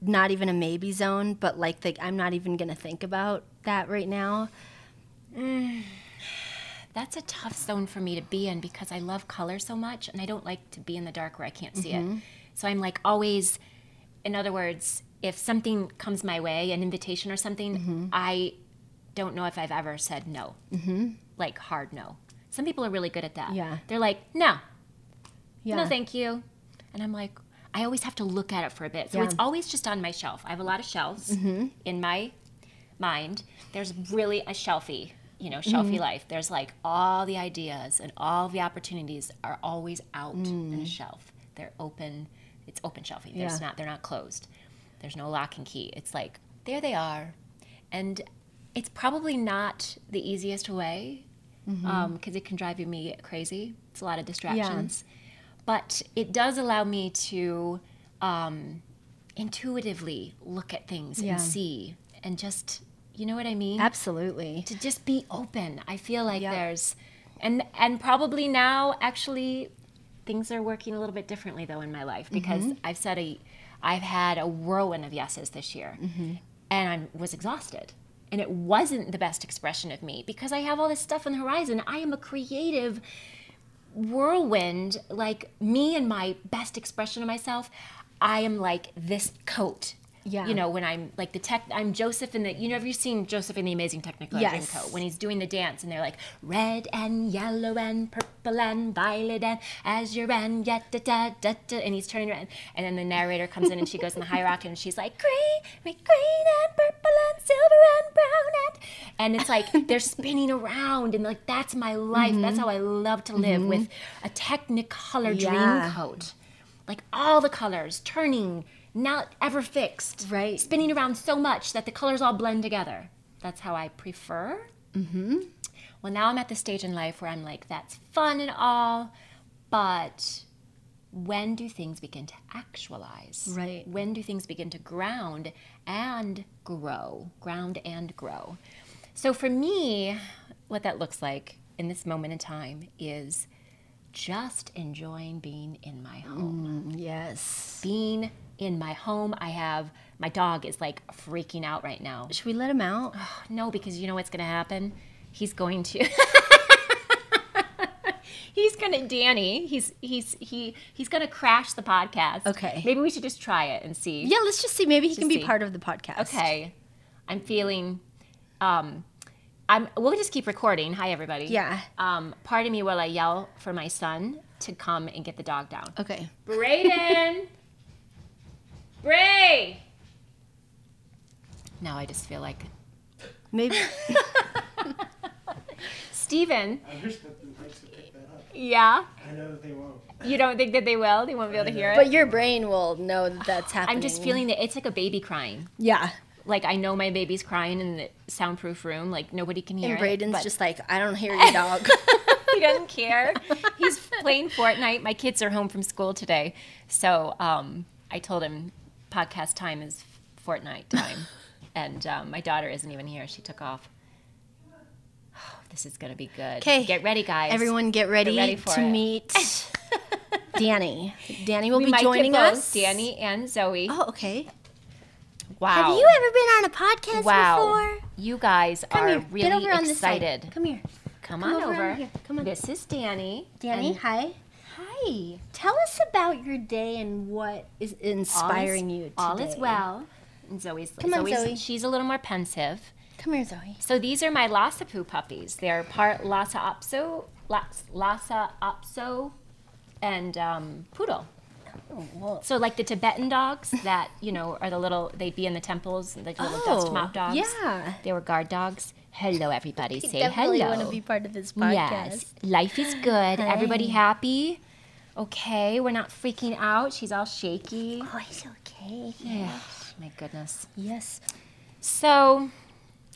not even a maybe zone, but like the I'm not even gonna think about that right now? That's a tough zone for me to be in because I love color so much and I don't like to be in the dark where I can't see it. So I'm like always, in other words, if something comes my way, an invitation or something, mm-hmm. I don't know if I've ever said no, mm-hmm. like hard no. Some people are really good at that. Yeah. They're like, no, Yeah. no, thank you. And I'm like, I always have to look at it for a bit. So Yeah. it's always just on my shelf. I have a lot of shelves mm-hmm. in my mind. There's really a shelfie, you know, shelfie mm-hmm. life. There's like all the ideas and all the opportunities are always out in a mm. shelf. They're open. It's open. There's Yeah. not. They're not closed. There's no lock and key. It's like there they are, and it's probably not the easiest way because it can drive you me crazy. It's a lot of distractions but it does allow me to um, intuitively look at things Yeah. and see and just you know what i mean Absolutely. to just be open i feel like Yep. there's and and probably now actually things are working a little bit differently though in my life because Mm-hmm. i've said a i've had a whirlwind of yeses this year Mm-hmm. and i was exhausted and it wasn't the best expression of me because i have all this stuff on the horizon i am a creative whirlwind, like me and my best expression of myself, I am like this coat. Yeah. You know, when I'm like the tech, I'm Joseph in the, you know, have you seen Joseph in the Amazing Technicolor Yes. Dreamcoat? When he's doing the dance and they're like, red and yellow and purple and violet and azure and yet da da da da, and he's turning around. And then the narrator comes in and she goes in the high rock and she's like, green, green and purple and silver and brown and, and it's like they're spinning around and like that's my life. That's mm-hmm. how I love to live mm-hmm. with a Technicolor Yeah. Dreamcoat. Like all the colors turning, not ever fixed. Right. Spinning around so much that the colors all blend together. That's how I prefer. Mm-hmm. Well, now I'm at the stage in life where I'm like, that's fun and all, but when do things begin to actualize? Right. When do things begin to ground and grow? Ground and grow. So for me, what that looks like in this moment in time is just enjoying being in my home. Yes. Being in my home, I have my dog is like freaking out right now. Should we let him out? No, because you know what's going to happen? He's going to He's gonna Danny. He's he's he he's gonna crash the podcast. Okay. Maybe we should just try it and see. Yeah, let's just see. Maybe he can be see. part of the podcast. Okay. I'm feeling um I'm we'll just keep recording. Hi everybody. Yeah. Um part of me while I yell for my son to come and get the dog down. Okay. Brayden! Bray! Now I just feel like Maybe. Steven. I wish that the mics would pick that up. Yeah. I know that they won't. You don't think that they will? They won't be able to hear it? but your brain will know that that's happening. I'm just feeling that it's like a baby crying. Yeah. Like I know my baby's crying in the soundproof room. Like nobody can hear And it. Brayden's but just like, I don't hear your dog. he doesn't care. He's playing Fortnite. My kids are home from school today, so um, I told him podcast time is Fortnite time, and um, my daughter isn't even here. She took off. Oh, this is gonna be good. Okay, get ready, guys. Everyone get ready, ready for to it. meet Danny. Danny will we be joining get us. Danny and Zoe. Oh, okay. Wow! Have you ever been on a podcast wow! before? You guys Come are here. really Get over on this excited. side. Come here. Come, Come on over over. here. Come on. This is Danny. Danny, And- hi. hi. Tell us about your day and what is inspiring all is, you today. All is well. And Zoe's, Come on, Zoe's Zoe. she's a little more pensive. Come here, Zoe. So these are my Lhasa Poo puppies. They're part Lhasa Apso, Lhasa Apso, and um, Poodle. Oh. So like the Tibetan dogs that you know are the little they'd be in the temples, like the little oh, dust Oh, mop dogs. yeah. they were guard dogs. Hello, everybody. You Say definitely hello. want to be part of this podcast. Yes, life is good. Everybody happy. Okay, we're not freaking out. She's all shaky. Oh, it's okay. Yeah, my goodness. Yes. So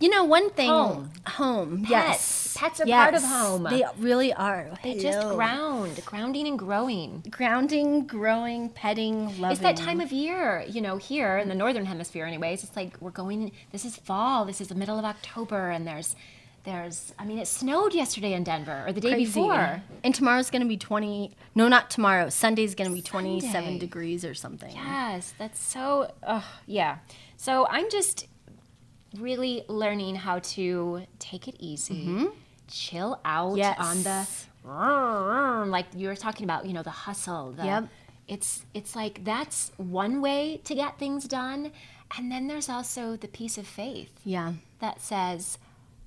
You know, one thing. Home. Home. Pets. Yes. Pets are part of home. They really are. they just ground, grounding and growing. Grounding, growing, petting, loving. It's that time of year, you know, here in the northern hemisphere anyways. It's like we're going this is fall, this is the middle of October and there's there's I mean it snowed yesterday in Denver or the day Crazy. before. And tomorrow's going to be 20. No, not tomorrow. Sunday's going to be 27 Sunday. degrees or something. Yes, that's so uh, yeah. So I'm just really learning how to take it easy. Mm-hmm. Chill out Yes. on the like you were talking about, you know, the hustle. The, Yep. It's it's like that's one way to get things done, and then there's also the piece of faith Yeah. that says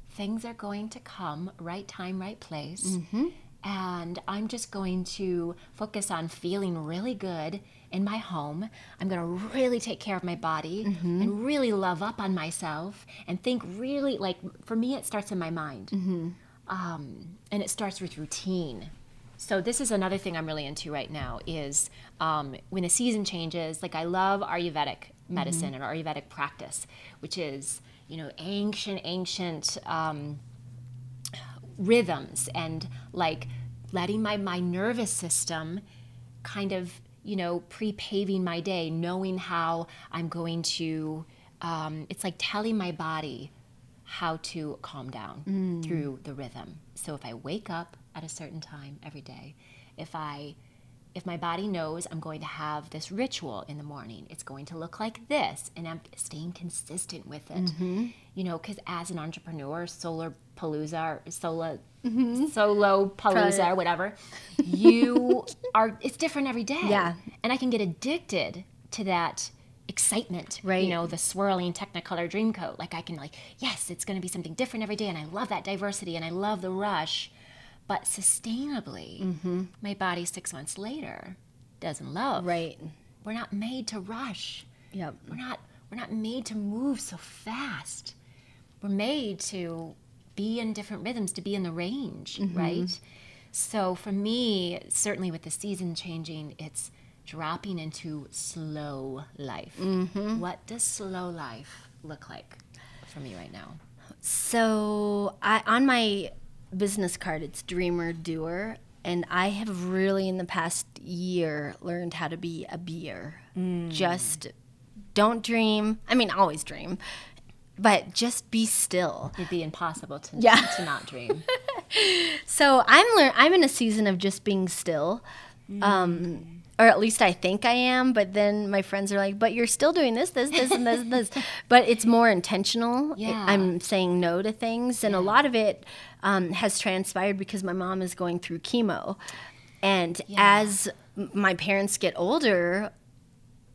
things are going to come right time, right place. And I'm just going to focus on feeling really good in my home. I'm going to really take care of my body and really love up on myself and think really like for me, it starts in my mind. Um, and it starts with routine. So this is another thing I'm really into right now is um, when the season changes. Like I love Ayurvedic medicine and Ayurvedic practice, which is you know ancient, ancient um, rhythms and like letting my my nervous system kind of you know pre-paving my day, knowing how I'm going to. Um, it's like telling my body how to calm down through the rhythm. So if I wake up at a certain time every day, if I if my body knows I'm going to have this ritual in the morning, it's going to look like this, and I'm staying consistent with it. You know, because as an entrepreneur, solar palooza or solo solo palooza or whatever, you are. It's different every day. Yeah. and I can get addicted to that excitement Right. you know the swirling technicolor dream coat like i can like yes it's going to be something different every day and i love that diversity and i love the rush but sustainably Mm-hmm. my body six months later doesn't love Right. we're not made to rush Yep. we're not we're not made to move so fast we're made to be in different rhythms to be in the range mm-hmm. right so for me certainly with the season changing it's dropping into slow life mm-hmm. what does slow life look like for me right now So I on my business card it's dreamer doer and I have really in the past year learned how to be a beer. Mm. Just don't dream. I mean always dream. But just be still. it'd be impossible to, Yeah. to not dream so I'm lear- I'm in a season of just being still. Um, or at least I think I am, but then my friends are like, "But you're still doing this, this, this, and this, and this." But it's more intentional. Yeah. I'm saying no to things, and a lot of it um, has transpired because my mom is going through chemo, and as my parents get older,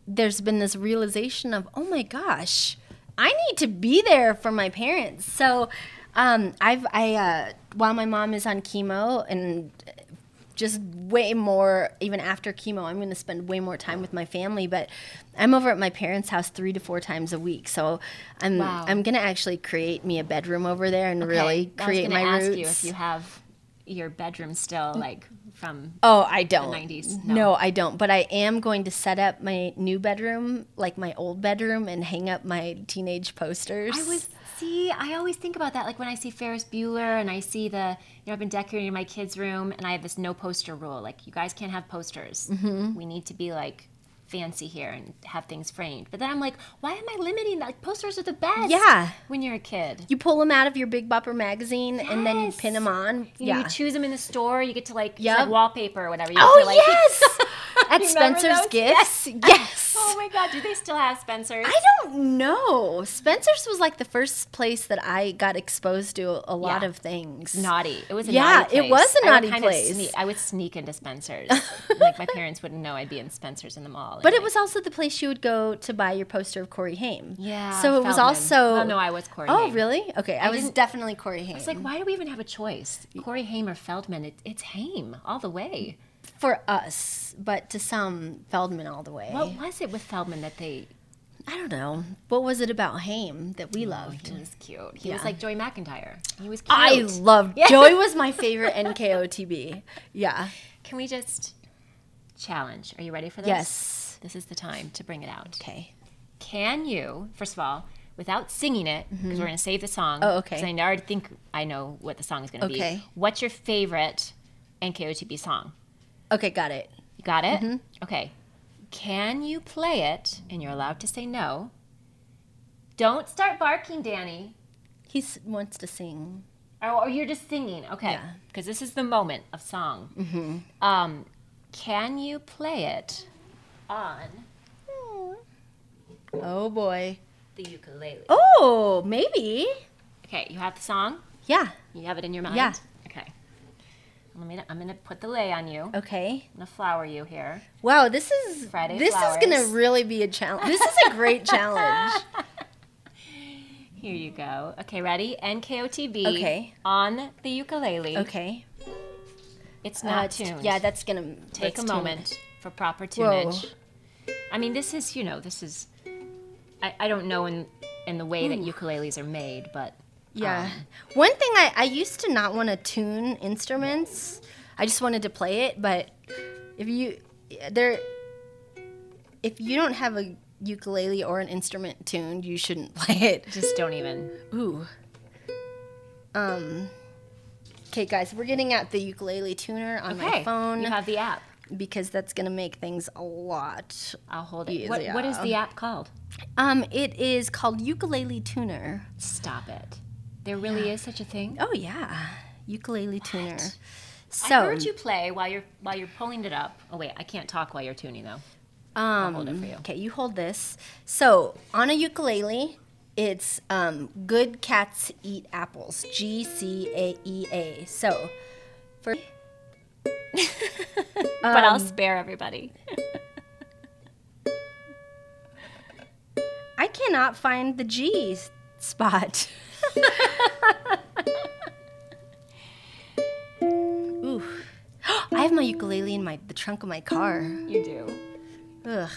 there's been this realization of, oh my gosh, I need to be there for my parents. So, um, I've I uh, while my mom is on chemo and just way more even after chemo i'm going to spend way more time with my family but i'm over at my parents house three to four times a week so i'm Wow. i'm going to actually create me a bedroom over there and really Okay, create I was my ask roots you if you have your bedroom still like from Oh, I don't. 90s? No. No. I don't. But I am going to set up my new bedroom, like my old bedroom, and hang up my teenage posters. I was see. I always think about that. Like when I see Ferris Bueller and I see the, you know, I've been decorating my kids' room and I have this no poster rule. Like you guys can't have posters. Mm-hmm. We need to be like fancy here and have things framed. But then I'm like, why am I limiting that? Like posters are the best. Yeah. When you're a kid. You pull them out of your Big Bopper magazine and then you pin them on. You, know, yeah. you choose them in the store. You get to like, Yep. like wallpaper or whatever. You oh to, like, yes, at Spencer's those? Gifts. Yes. Oh my god, do they still have Spencer's? I don't know. Spencer's was like the first place that I got exposed to a lot Yeah. of things. naughty. It was a Yeah, naughty it was a naughty of place. sneak- I would sneak into Spencer's. like my parents wouldn't know I'd be in Spencer's in the mall. But it like- was also the place you would go to buy your poster of Corey Haim. Yeah. So it was also. Well, no, I was Corey. Oh, Haim. really? Okay, I, was definitely Corey Haim. It's like, why do we even have a choice? Corey Haim or Feldman? It, it's Haim all the way. For us, but to some, Feldman all the way. What was it with Feldman that they? I don't know. What was it about Haim that we Oh, loved? he was cute. He was like Joey McIntyre. He was cute. I loved Joey was my favorite NKOTB. Yeah. Can we just challenge? Are you ready for this? Yes. This is the time to bring it out. Okay. Can you, first of all, without singing it, because mm-hmm. we're going to save the song. Oh, okay. Because I already think I know what the song is going to Okay. be. What's your favorite NKOTB song? Okay, got it. You got it? Mm-hmm. Okay. Can you play it? And you're allowed to say no. Don't start barking, Danny. He s- wants to sing. Or, or you're just singing. Okay. Yeah. Because this is the moment of song. Mm-hmm. Um, can you play it on Oh boy. the ukulele? Oh, maybe. Okay, you have the song? Yeah. You have it in your mind? Yeah. Let me, I'm going to put the lei on you. Okay. I'm to flower you here. Wow, this is Friday This is gonna really be a challenge. This is a great challenge. Here you go. Okay, ready? NKOTB. Okay. On the ukulele. Okay. It's Uh, not it's- tuned. Yeah, that's gonna Take a tune moment for proper Whoa. I mean, this is, you know, this is. I, I don't know in in the way that ukuleles are made, but Yeah. um, One thing I, I used to not want to tune instruments. I just wanted to play it, but if you there if you don't have a ukulele or an instrument tuned, you shouldn't play it. just don't even. Ooh. Um Okay, guys, we're getting out the ukulele tuner on Okay. my phone You have the app. because that's going to make things a lot. I'll hold it. What, what is the app called? Um it is called Ukulele Tuner. Stop it. There really is such a thing. Oh yeah. Ukulele tuner. I So heard you play while you're while you're pulling it up. Oh wait, I can't talk while you're tuning though. Um, hold it for you. Okay, you hold this. So on a ukulele, it's um, "Good Cats Eat Apples." G C A E A. So, for but I'll Um, spare everybody. I cannot find the G spot. Ooh, I have my ukulele in my the trunk of my car. You do. Ugh.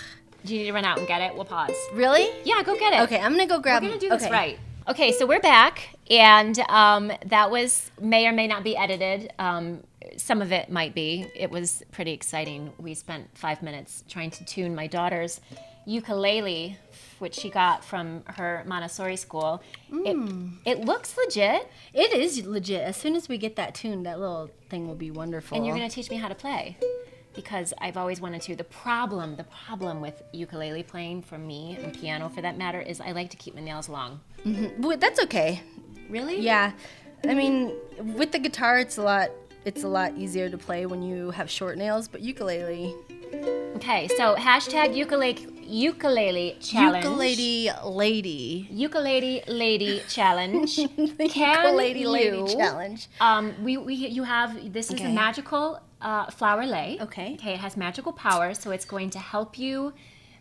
Do you need to run out and get it? We'll pause. Really? Yeah, go get it. Okay, I'm gonna go grab. We're gonna do this okay. right. Okay, so we're back, and um, that was may or may not be edited. Um, some of it might be. It was pretty exciting. We spent five minutes trying to tune my daughter's ukulele, which she got from her Montessori school. Mm. It, it looks legit, It is legit. As soon as we get that tuned, that little thing will be wonderful. and you're going to teach me how to play because I've always wanted to. The problem, the problem with ukulele playing for me and piano for that matter is I like to keep my nails long. Well, that's okay. Really? Yeah. I mean, with the guitar, it's a lot. It's a lot easier to play when you have short nails. But ukulele, Okay, so hashtag ukulele ukulele challenge. ukulele lady, Ukulele lady challenge. Can ukulele lady you- challenge. Um, we, we you have this is a magical uh, flower lei. Okay. Okay, it has magical powers, so it's going to help you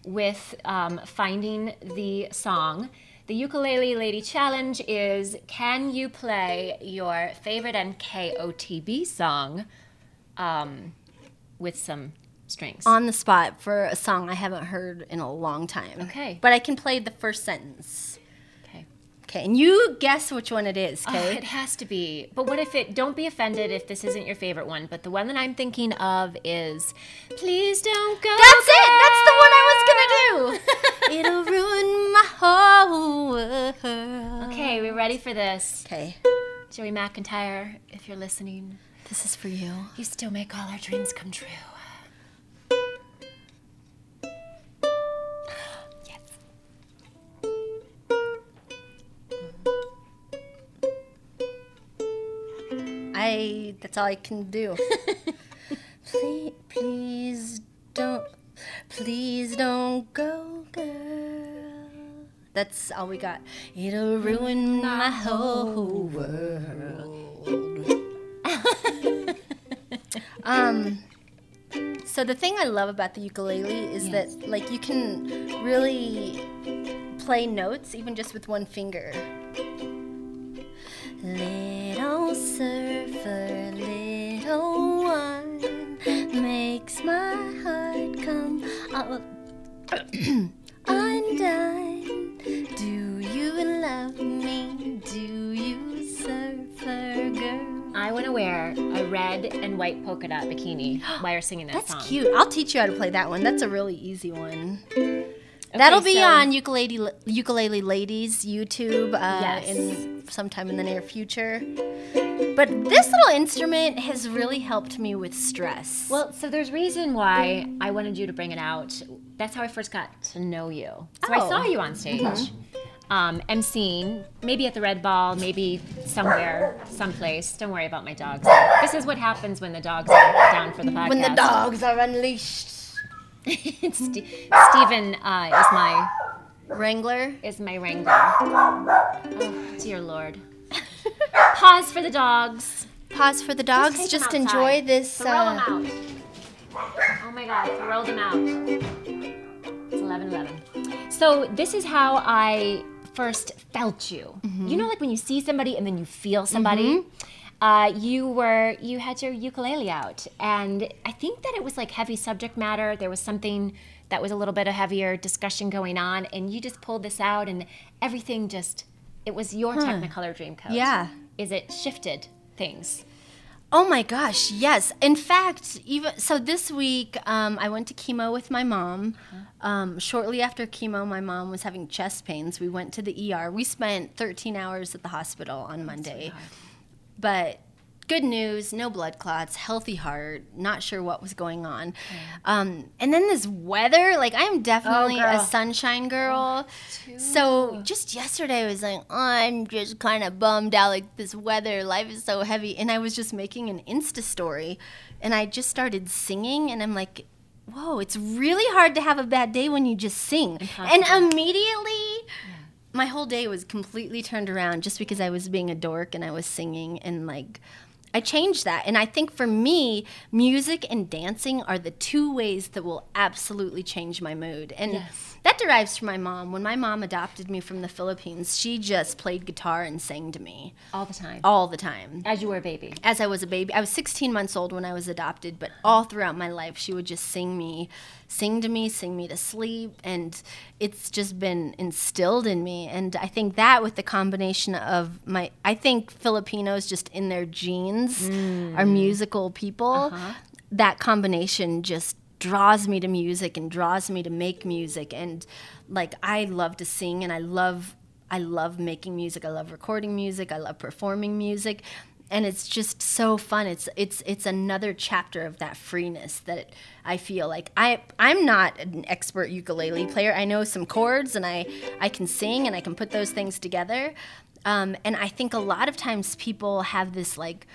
with um, finding the song. The ukulele lady challenge is: Can you play your favorite NKOTB song um, with some strings? On the spot for a song I haven't heard in a long time. Okay. But I can play the first sentence. okay. Okay, and you guess which one it is. Oh, Okay. it has to be. But what if it? Don't be offended if this isn't your favorite one. But the one that I'm thinking of is, "Please don't go." That's it. That's the one I was gonna do. It'll ruin my whole world. Okay, we ready for this? Okay. Joey McIntyre, if you're listening, This is for you. you still make all our dreams come true. I. That's all I can do. please, please don't. Please don't go, girl. That's all we got. It'll ruin my whole world. um. So the thing I love about the ukulele is Yes. that like you can really play notes even just with one finger. Little surfer, little one, makes my heart come up undone. Do you love me? Do you, surfer girl? I want to wear a red and white polka dot bikini while you're singing that That's song. cute. I'll teach you how to play that one. That's a really easy one. That'll be so- on ukulele ukulele ladies YouTube uh, Yes. in sometime in the near future. But this little instrument has really helped me with stress. Well, so there's reason why I wanted you to bring it out. That's how I first got to know you. So I Oh. saw you on stage, um, emceeing, maybe at the Red Ball, maybe somewhere, someplace. Don't worry about my dogs. This is what happens when the dogs are down for the podcast. when the dogs are unleashed, Ste- Stephen uh, is my Wrangler. is my wrangler. Oh, dear Lord. Pause for the dogs. Pause for the dogs. Just, them enjoy this. Throw uh, them out. Oh my God, throw them out. It's 11 11. So, this is how I first felt you. Mm-hmm. You know, like when you see somebody and then you feel somebody? Uh, you were, you had your ukulele out. And I think that it was like heavy subject matter. There was something that was a little bit of heavier discussion going on. And you just pulled this out and everything just, it was your Technicolor Dreamcoat. Yeah. Is it shifted things? Oh my gosh, yes. In fact, even so, this week um, I went to chemo with my mom. Um, shortly after chemo, my mom was having chest pains. We went to the ER. We spent 13 hours at the hospital on Monday. But good news no blood clots, healthy heart, not sure what was going on. Um, and then this weather, like, I am definitely a sunshine girl. so just yesterday, I was like, I'm just kind of bummed out. Like, this weather, life is so heavy. And I was just making an Insta story and I just started singing, and I'm like, whoa, it's really hard to have a bad day when you just sing. And immediately, my whole day was completely turned around just because I was being a dork and I was singing and like I changed that. And I think for me, music and dancing are the two ways that will absolutely change my mood. And Yes. That derives from my mom. When my mom adopted me from the Philippines, she just played guitar and sang to me All the time. all the time As you were a baby. as I was a baby. I was 16 months old when I was adopted, but all throughout my life, she would just sing me, sing to me, sing me to sleep, and it's just been instilled in me. And I think that with the combination of my, I think Filipinos just in their genes mm. are musical people. Uh-huh. That combination just draws me to music and draws me to make music and like I love to sing and I love I love making music. I love recording music. I love performing music. and it's just so fun. It's it's it's another chapter of that freeness that I feel like I I'm not an expert ukulele player. I know some chords and I I can sing and I can put those things together. Um, and I think a lot of times people have this like.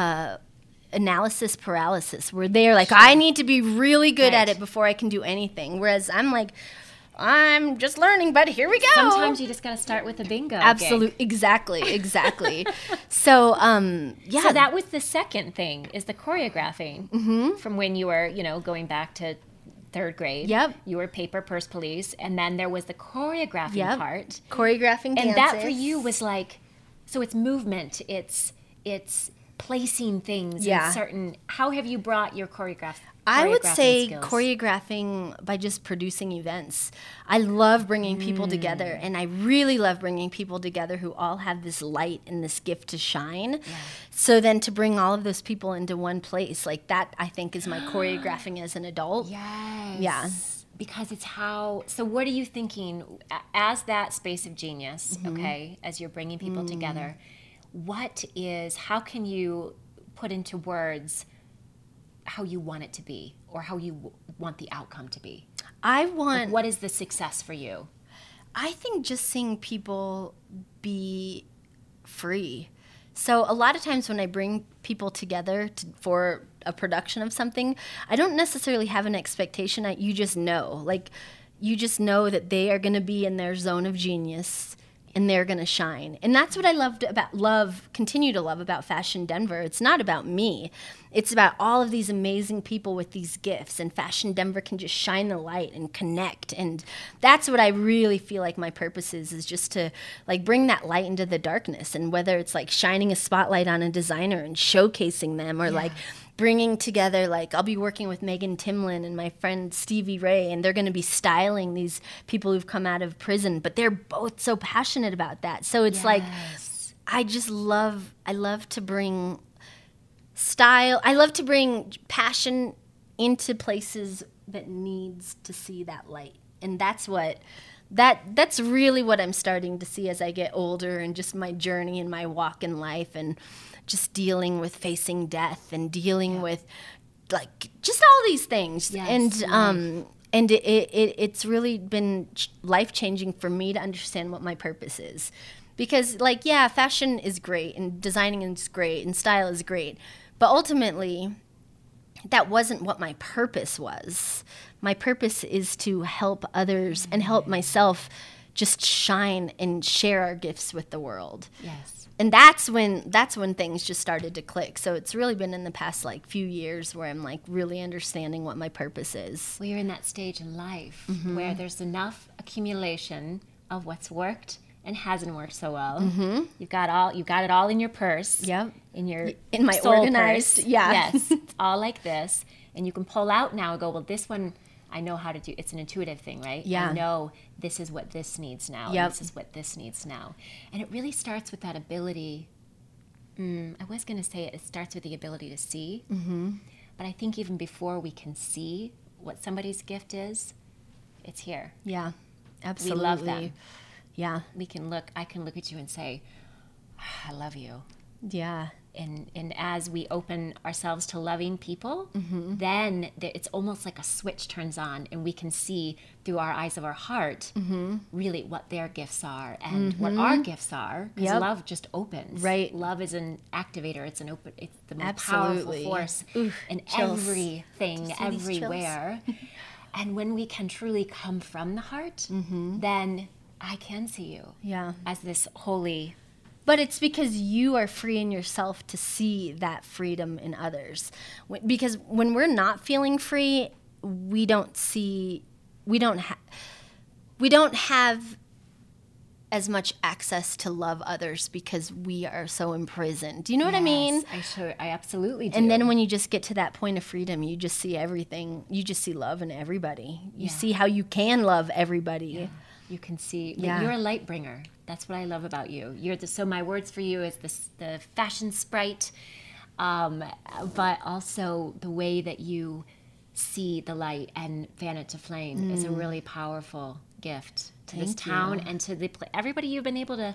Uh, analysis paralysis. Where they're like i need to be really good at it before i can do anything. Whereas i'm like i'm just learning but here we go. Sometimes you just got to start with a bingo. absolutely exactly exactly. So um yeah. So that was the second thing is the choreographing. From when you were, you know, going back to third grade. Yep. You were paper purse police, and then there was the choreographing Yep. part, choreographing and that for you was like, so it's movement, it's it's placing things Yeah. in certain. How have you brought your choreograph? I would say skills? choreographing by just producing events. I love bringing people together, and I really love bringing people together who all have this light and this gift to shine. So then to bring all of those people into one place, like that, I think is my choreographing as an adult. Yes. Yeah. Because it's how. So, what are you thinking as that space of genius? Mm-hmm. Okay, as you're bringing people Mm. together, what is? How can you put into words how you want it to be, or how you w- want the outcome to be? I Like, want what is the success for you? I think just seeing people be free. So a lot of times when I bring people together to, for a production of something, I don't necessarily have an expectation. I, you just know, like, you just know that they are going to be in their zone of genius and they're going to shine. And that's what I loved about love, continue to love about Fashion Denver. It's not about me. It's about all of these amazing people with these gifts and Fashion Denver can just shine the light and connect. And that's what I really feel like my purpose is is just to like bring that light into the darkness and whether it's like shining a spotlight on a designer and showcasing them or like bringing together like I'll be working with Megan Timlin and my friend Stevie Ray and they're going to be styling these people who've come out of prison but they're both so passionate about that. So it's like I just love I love to bring style. I love to bring passion into places that needs to see that light. And that's what that that's really what I'm starting to see as I get older and just my journey and my walk in life and just dealing with facing death and dealing with like just all these things. Yes, and um and it, it, it's really been life changing for me to understand what my purpose is. Because like yeah fashion is great and designing is great and style is great but ultimately that wasn't what my purpose was. My purpose is to help others and help myself just shine and share our gifts with the world. Yes. And that's when that's when things just started to click so it's really been in the past like few years where i'm like really understanding what my purpose is Well, you're in that stage in life Mm-hmm. where there's enough accumulation of what's worked and hasn't worked so well. Mm-hmm. You've got all you've got it all in your purse. Yep. In your in my organized- purse. yeah. Yes. It's all like this, and you can pull out now and go. Well, this one I know how to do. It's an intuitive thing, right? Yeah. I know this is what this needs now. Yep. This is what this needs now, and it really starts with that ability. Mm, I was going to say it, it starts with the ability to see, mm-hmm. but I think even before we can see what somebody's gift is, it's here. yeah absolutely We love them. yeah We can look. I can look at you and say, "Ah, "I love you." yeah And and as we open ourselves to loving people, Mm-hmm. then it's almost like a switch turns on, and we can see through our eyes of our heart Mm-hmm. really what their gifts are and what our gifts are. Because Yep. love just opens. Right. Love is an activator. It's an open. It's the most Absolutely. powerful force Oof, in chills. everything, Just see these chills. everywhere. and when we can truly come from the heart, Mm-hmm. then I can see you yeah as this holy But it's because you are free in yourself to see that freedom in others. Because when we're not feeling free, we don't see, we don't have, we don't have as much access to love others because we are so imprisoned. Do you know what I mean? Yes, I sure, I absolutely do. And then when you just get to that point of freedom, you just see everything. You just see love in everybody. You Yeah. see how you can love everybody. you can see, Yeah. you're a light bringer. That's what I love about you. You're the so my words for you is this the fashion sprite, um, but also the way that you see the light and fan it to flame is a really powerful gift to this Mm. Town you. and to the everybody you've been able to.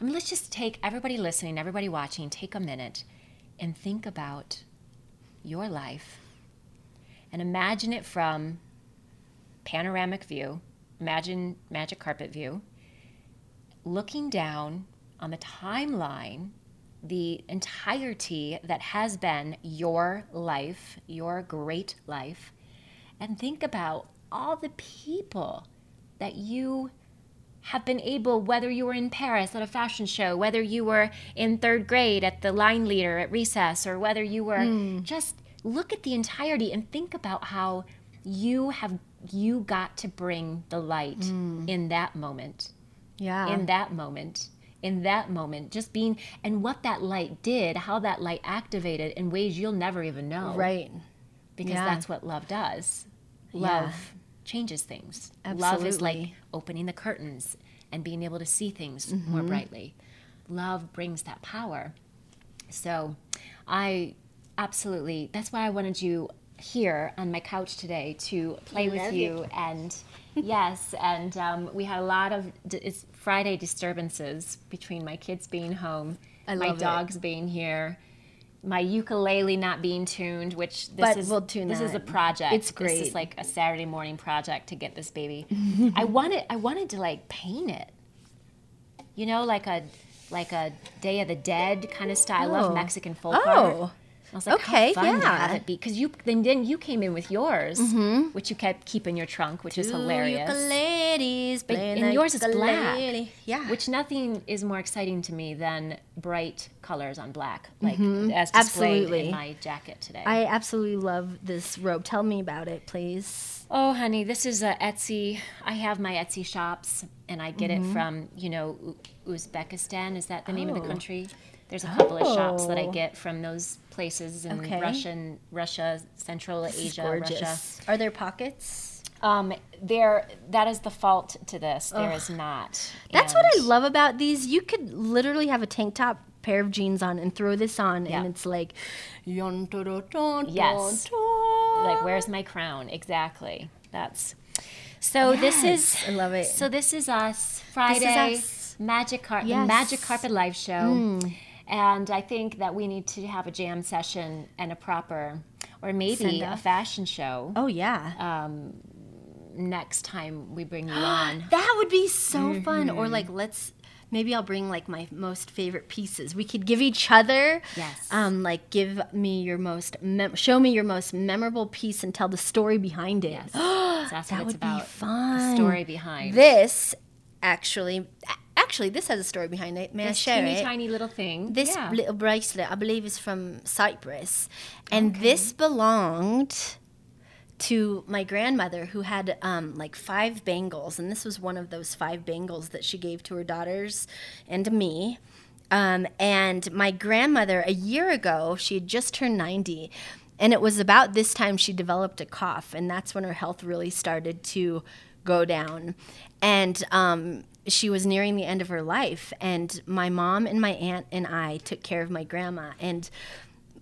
I mean, let's just take everybody listening, everybody watching, take a minute and think about your life and imagine it from panoramic view, imagine magic carpet view, looking down on the timeline, the entirety that has been your life, your great life, and think about all the people that you have been able, whether you were in Paris at a fashion show, whether you were in third grade at the line leader at recess, or whether you were hmm. just look at the entirety and think about how you have you got to bring the light hmm. in that moment Yeah. in that moment in that moment just being and what that light did how that light activated in ways you'll never even know right. because Yeah. that's what love does Yeah. love changes things Absolutely. love is like opening the curtains and being able to see things Mm-hmm. more brightly love brings that power so i absolutely that's why i wanted you here on my couch today to play with you and yes and um, we had a lot of d- it's friday disturbances between my kids being home my love it. dogs being here my ukulele not being tuned which this But is we'll this is a project It's this great. is like a saturday morning project to get this baby i wanted i wanted to like paint it you know like a like a day of the dead kind of style i love Oh. mexican folk art Oh. I was like, Okay, how fun to have yeah. it be because you then then you came in with yours, which you kept keep in your trunk, which is hilarious. Ukuleles But- and yours is black. Yeah. Which nothing is more exciting to me than bright colors on black, like as displayed Mm-hmm. Absolutely. in my jacket today. I absolutely love this robe. Tell me about it, please. oh, honey, this is a Etsy. I have my Etsy shops, and I get it from you know U- Uzbekistan. Is that the name of the Mm-hmm. Oh. country? There's a couple of shops that I Oh. get from those places in Okay. Russian, Russia, Central This Asia, gorgeous. Russia. Are there pockets? Um, there, that is the fault to this. There is not. That's what I love about these. You could literally have a tank top, pair of jeans on, and throw this on, Yeah. and it's like, yon, do, do, dun, Yes. Like, where's my crown? Exactly. That's. So this is. I love it. So this is us Friday us. Magic Car- the Yes. Mm. Magic Carpet Life Show, and I think that we need to have a jam session and a proper, or maybe a fashion show oh yeah, um, next time we bring you on. that would be so fun. Or Mm-hmm. like, let's maybe I'll bring like my most favorite pieces. We could give each other, Yes. um, like give me your most, mem- show me your most memorable piece and tell the story behind it. Yes. So that's that what would it's about. be fun. Story behind. This actually, actually, this has a story behind it. May I this share teeny it? tiny little thing. This yeah. little bracelet, I believe, is from Cyprus, and this belonged to my grandmother, who had um, like five bangles, and this was one of those five bangles that she gave to her daughters and to me. Um, and my grandmother, a year ago, she had just turned ninety, and it was about this time she developed a cough, and that's when her health really started to go down. And um, she was nearing the end of her life, and my mom and my aunt and I took care of my grandma. And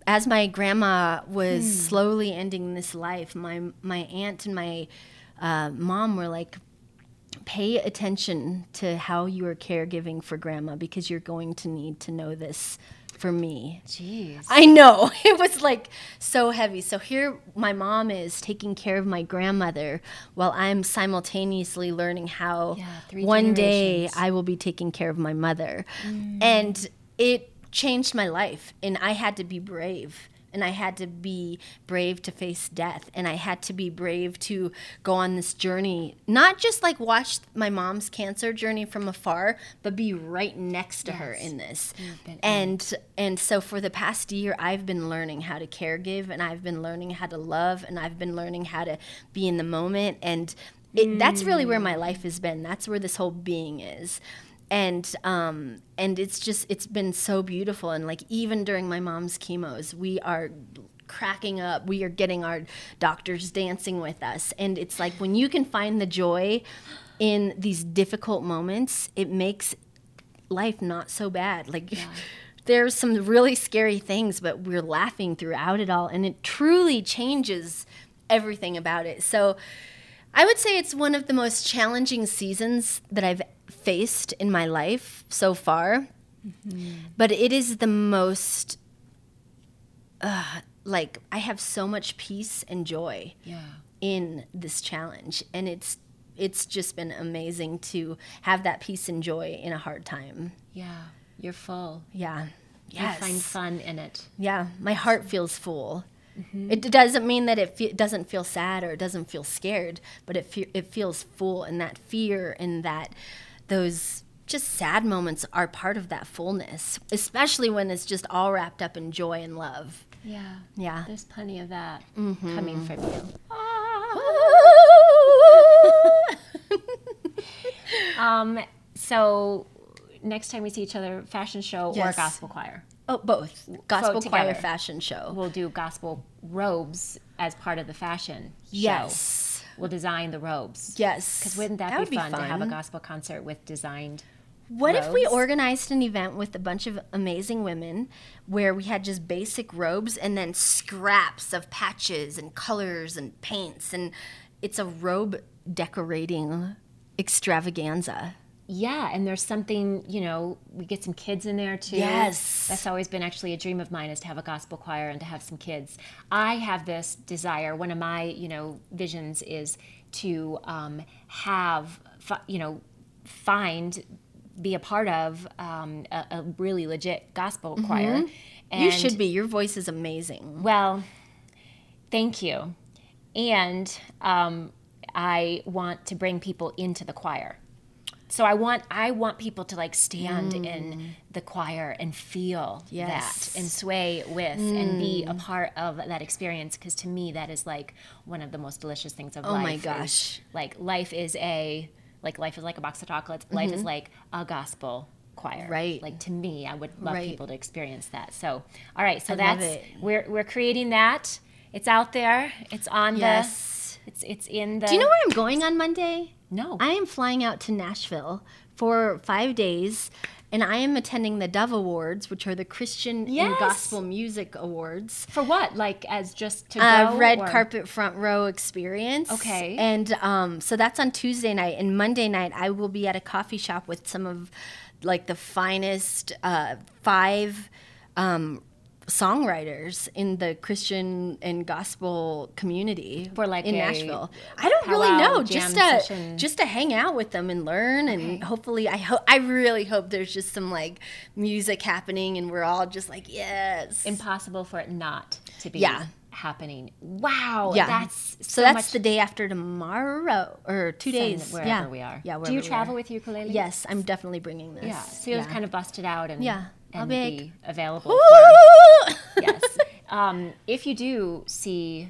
as my grandma was slowly ending this life, my my aunt and my uh, mom were like, "Pay attention to how you are caregiving for grandma because you're going to need to know this for me." Jeez. I know. It was like so heavy. So here my mom is taking care of my grandmother while I'm simultaneously learning how Yeah, one day. Mm. I will be taking care of my mother. And it changed my life and I had to be brave. And I had to be brave to face death. And I had to be brave to go on this journey. Not just like watch my mom's cancer journey from afar, but be right next to her in this. And and so for the past year I've been learning how to caregive and I've been learning how to love and I've been learning how to be in the moment and it, that's really where my life has been. That's where this whole being is. And um and it's just it's been so beautiful and like even during my mom's chemos we are cracking up. We are getting our doctors dancing with us and it's like when you can find the joy in these difficult moments, it makes life not so bad. Like there's some really scary things, but we're laughing throughout it all, and it truly changes everything about it. So I would say it's one of the most challenging seasons that I've faced in my life so far, but it is the most uh, like I have so much peace and joy Yeah. in this challenge, and it's it's just been amazing to have that peace and joy in a hard time. Yeah. You're full. Yeah. You find fun in it. Yeah, my heart feels full. It doesn't mean that it fe- doesn't feel sad or it doesn't feel scared, but it fe- it feels full, and that fear and that those just sad moments are part of that fullness, especially when it's just all wrapped up in joy and love. Yeah. Yeah. There's plenty of that coming from you. Um, so next time we see each other, fashion show or gospel choir. oh, both gospel choir fashion show. We'll do gospel robes as part of the fashion show. Yes. We'll design the robes. Yes. Because wouldn't that, That would be, be fun, to have a gospel concert with designed What if we organized an event with a bunch of amazing women where we had just basic robes and then scraps of patches and colors and paints and it's a robe decorating extravaganza. Yeah, and there's something, you know, we get some kids in there too. Yes. That's always been actually a dream of mine is to have a gospel choir and to have some kids. I have this desire. One of my, you know, visions is to um, have, you know, find, be a part of um, a, a really legit gospel choir. And Mm-hmm. you should be. Your voice is amazing. well, thank you. And um, I want to bring people into the choir. So I want I want people to like stand in the choir and feel Mm. Yes. that and sway with and be a part of that experience because to me that is like one of the most delicious things of Oh life. Oh my is, gosh. like life is a like life is like a box of chocolates. Life is like a gospel choir. Mm-hmm. Right. Like to me, I would love Right. people to experience that. So all right, so I that's we're we're creating that. It's out there. It's on Yes. the. It's it's in the. Do you know where I'm going on Monday? No. I am flying out to Nashville for five days, and I am attending the Dove Awards, which are the Christian Yes. and Gospel Music Awards. For what? Like as just to A go? red or- carpet front row experience. Okay. And um, so that's on Tuesday night. And Monday night, I will be at a coffee shop with some of like the finest uh, five um, songwriters in the Christian and gospel community For, like, in Nashville. I don't really know. Just to session. just to hang out with them and learn, and hopefully, I hope I really hope there's just some like music happening, and we're all just like yes. Impossible for it not to be Yeah. happening. Wow. yeah, That's so, so that's the day after tomorrow or two days wherever yeah. we are. Yeah, Do you travel are. with your ukulele? Yes, I'm definitely bringing this. Yeah. So you'll kind of busted out and Yeah. I'll and be available. For, yes. Um, if you do see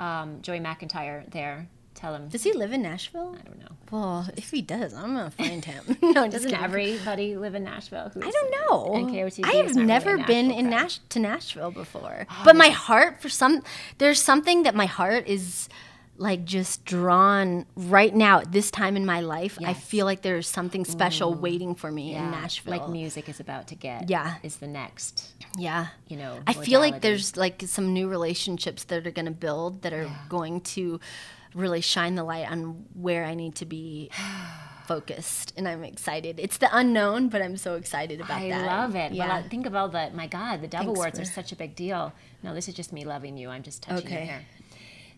um, Joey McIntyre there, tell him. Does he live in Nashville? I don't know. Well, if he does, I'm gonna find him. no, Doesn't kidding. everybody live in Nashville? I don't know. NKOTB I have really never a been in. Nash to Nashville before. but my heart for some there's something that my heart is like just drawn right now at this time in my life. I feel like there's something special mm. waiting for me in Nashville. Like music is about to get. Yeah. Is the next. yeah. You know. I feel like there's like some new relationships that are going to build that are going to really shine the light on where I need to be focused and I'm excited. It's the unknown, but I'm so excited about I that. I love it. Yeah. Well, think of all the my God, the Dove Thanks Awards are such a big deal. No, this is just me loving you. I'm just touching Okay. your hair.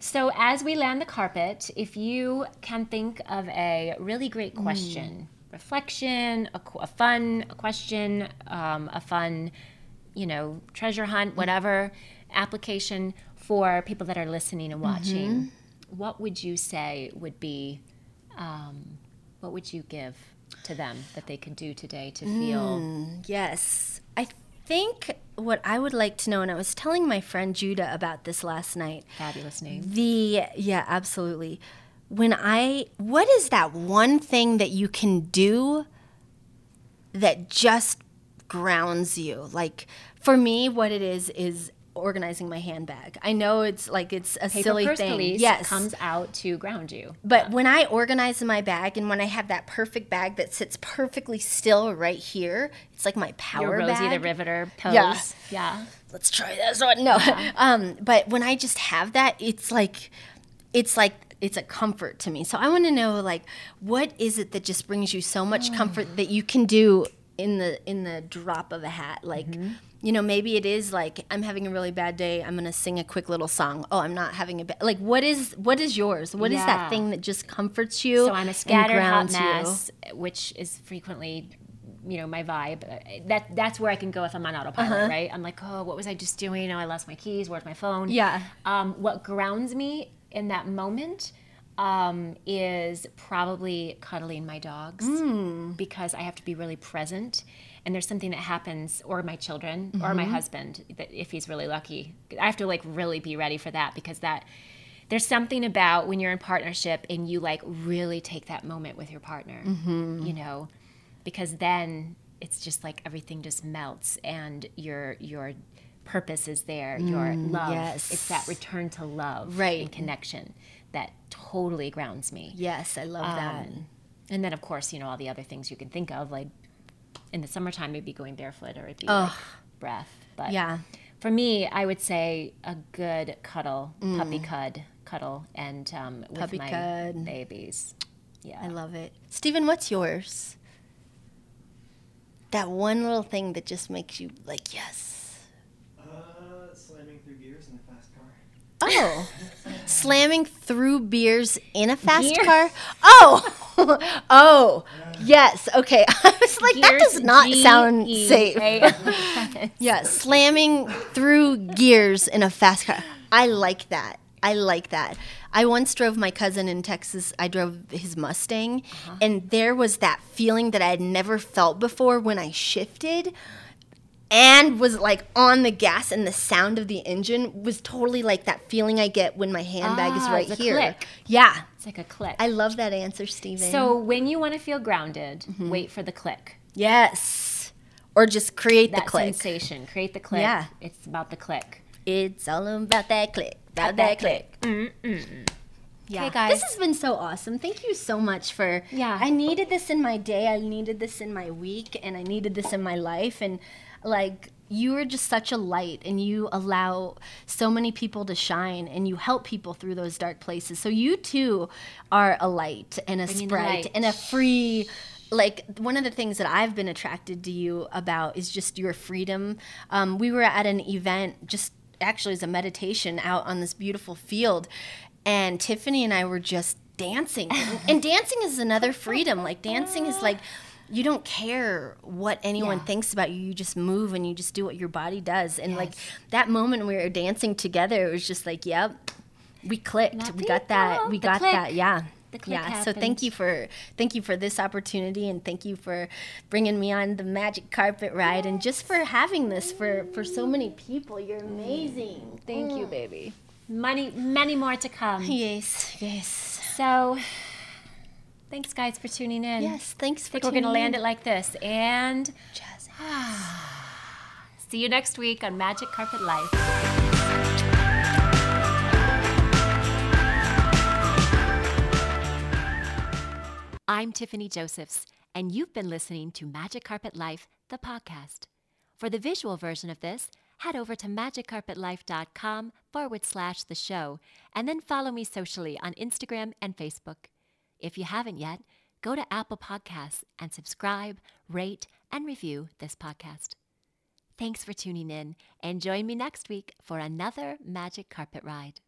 So as we land the carpet, if you can think of a really great question, reflection, a, a fun question, um, a fun, you know, treasure hunt, whatever application for people that are listening and watching, what would you say would be, um, what would you give to them that they can do today to feel? Yes. I think what I would like to know, and I was telling my friend Judah about this last night. Fabulous name. The, yeah, absolutely. When I, what is that one thing that you can do that just grounds you? Like, for me, what it is, is organizing my handbag. I know it's like it's a Paper silly thing. yes. comes out to ground you. But when I organize my bag and when I have that perfect bag that sits perfectly still right here, it's like my power Your Rosie bag. the Riveter pose. Yeah. Yeah. Let's try this one. No, um, but when I just have that, it's like, it's like it's a comfort to me. So I want to know like what is it that just brings you so much comfort that you can do in the in the drop of a hat like Mm-hmm. you know maybe it is like i'm having a really bad day i'm gonna sing a quick little song oh i'm not having a bad like what is what is yours What is Yeah. that thing that just comforts you So I'm a scattered hot grounds you? mess, which is frequently, you know, my vibe. Uh, That that's where I can go if I'm on autopilot, right? I'm like, oh, what was I just doing? Oh, I lost my keys. Where's my phone? Yeah. Um, what grounds me in that moment um, is probably cuddling my dogs hmm. because I have to be really present. And there's something that happens, or my children, or my mm-hmm. husband, that if he's really lucky, I have to like really be ready for that because that there's something about when you're in partnership and you like really take that moment with your partner, mm-hmm. you know, because then it's just like everything just melts and your your purpose is there, your mm, love. yes. It's that return to love Right. and connection that totally grounds me. yes i love that Um, and then of course, you know, all the other things you can think of, like in the summertime it'd going barefoot or it'd be like breath. But yeah for me, I would say a good cuddle, puppy cud, cuddle, and um, with Mm. Puppy my cud. babies. Yeah, I love it. Stephen, what's yours? That one little thing that just makes you like, yes. Uh, slamming through gears in a fast car. Oh, slamming through beers in a fast Gear- car? Oh, oh, yes. Okay. I was like, that does not sound safe. right? Yeah, slamming through gears in a fast car. I like that. I like that. I once drove my cousin in Texas. I drove his Mustang, and there was that feeling that I had never felt before when I shifted and was like on the gas, and the sound of the engine was totally like that feeling I get when my handbag is Ah, right the here. click. Yeah. it's like a click. I love that answer, Steven. so when you want to feel grounded, Mm-hmm. wait for the click. yes. Or just create That the click. sensation. Create the click. Yeah. It's about the click. It's all about that click. About that that click. Yeah. Okay, guys. This has been so awesome. Thank you so much for. Yeah. I needed this in my day. I needed this in my week, and I needed this in my life. And like, you are just such a light, and you allow so many people to shine, and you help people through those dark places. So you too are a light and a Bringing sprite and a free. Like one of the things that I've been attracted to you about is just your freedom. Um, we were at an event just actually as a meditation out on this beautiful field and Tiffany and I were just dancing. and dancing is another freedom. Like dancing is like you don't care what anyone Yeah. thinks about you. You just move and you just do what your body does. And like that moment we were dancing together, it was just like, yep, we clicked. Let we got that. We The got click. that. Yeah. The click yeah. So thank you for thank you for this opportunity and thank you for bringing me on the magic carpet ride and just for having this for for so many people. You're amazing. Thank you, mm. baby. Many, many more to come. Yes. Yes. So, thanks, guys, for tuning in. Yes, thanks I for think we're going to land it like this. And Jazz. see you next week on Magic Carpet Life. I'm Tiffany Josephs, and you've been listening to Magic Carpet Life, the podcast. For the visual version of this, head over to magiccarpetlife.com forward slash the show, and then follow me socially on Instagram and Facebook. If you haven't yet, go to Apple Podcasts and subscribe, rate, and review this podcast. Thanks for tuning in, and join me next week for another Magic Carpet Ride.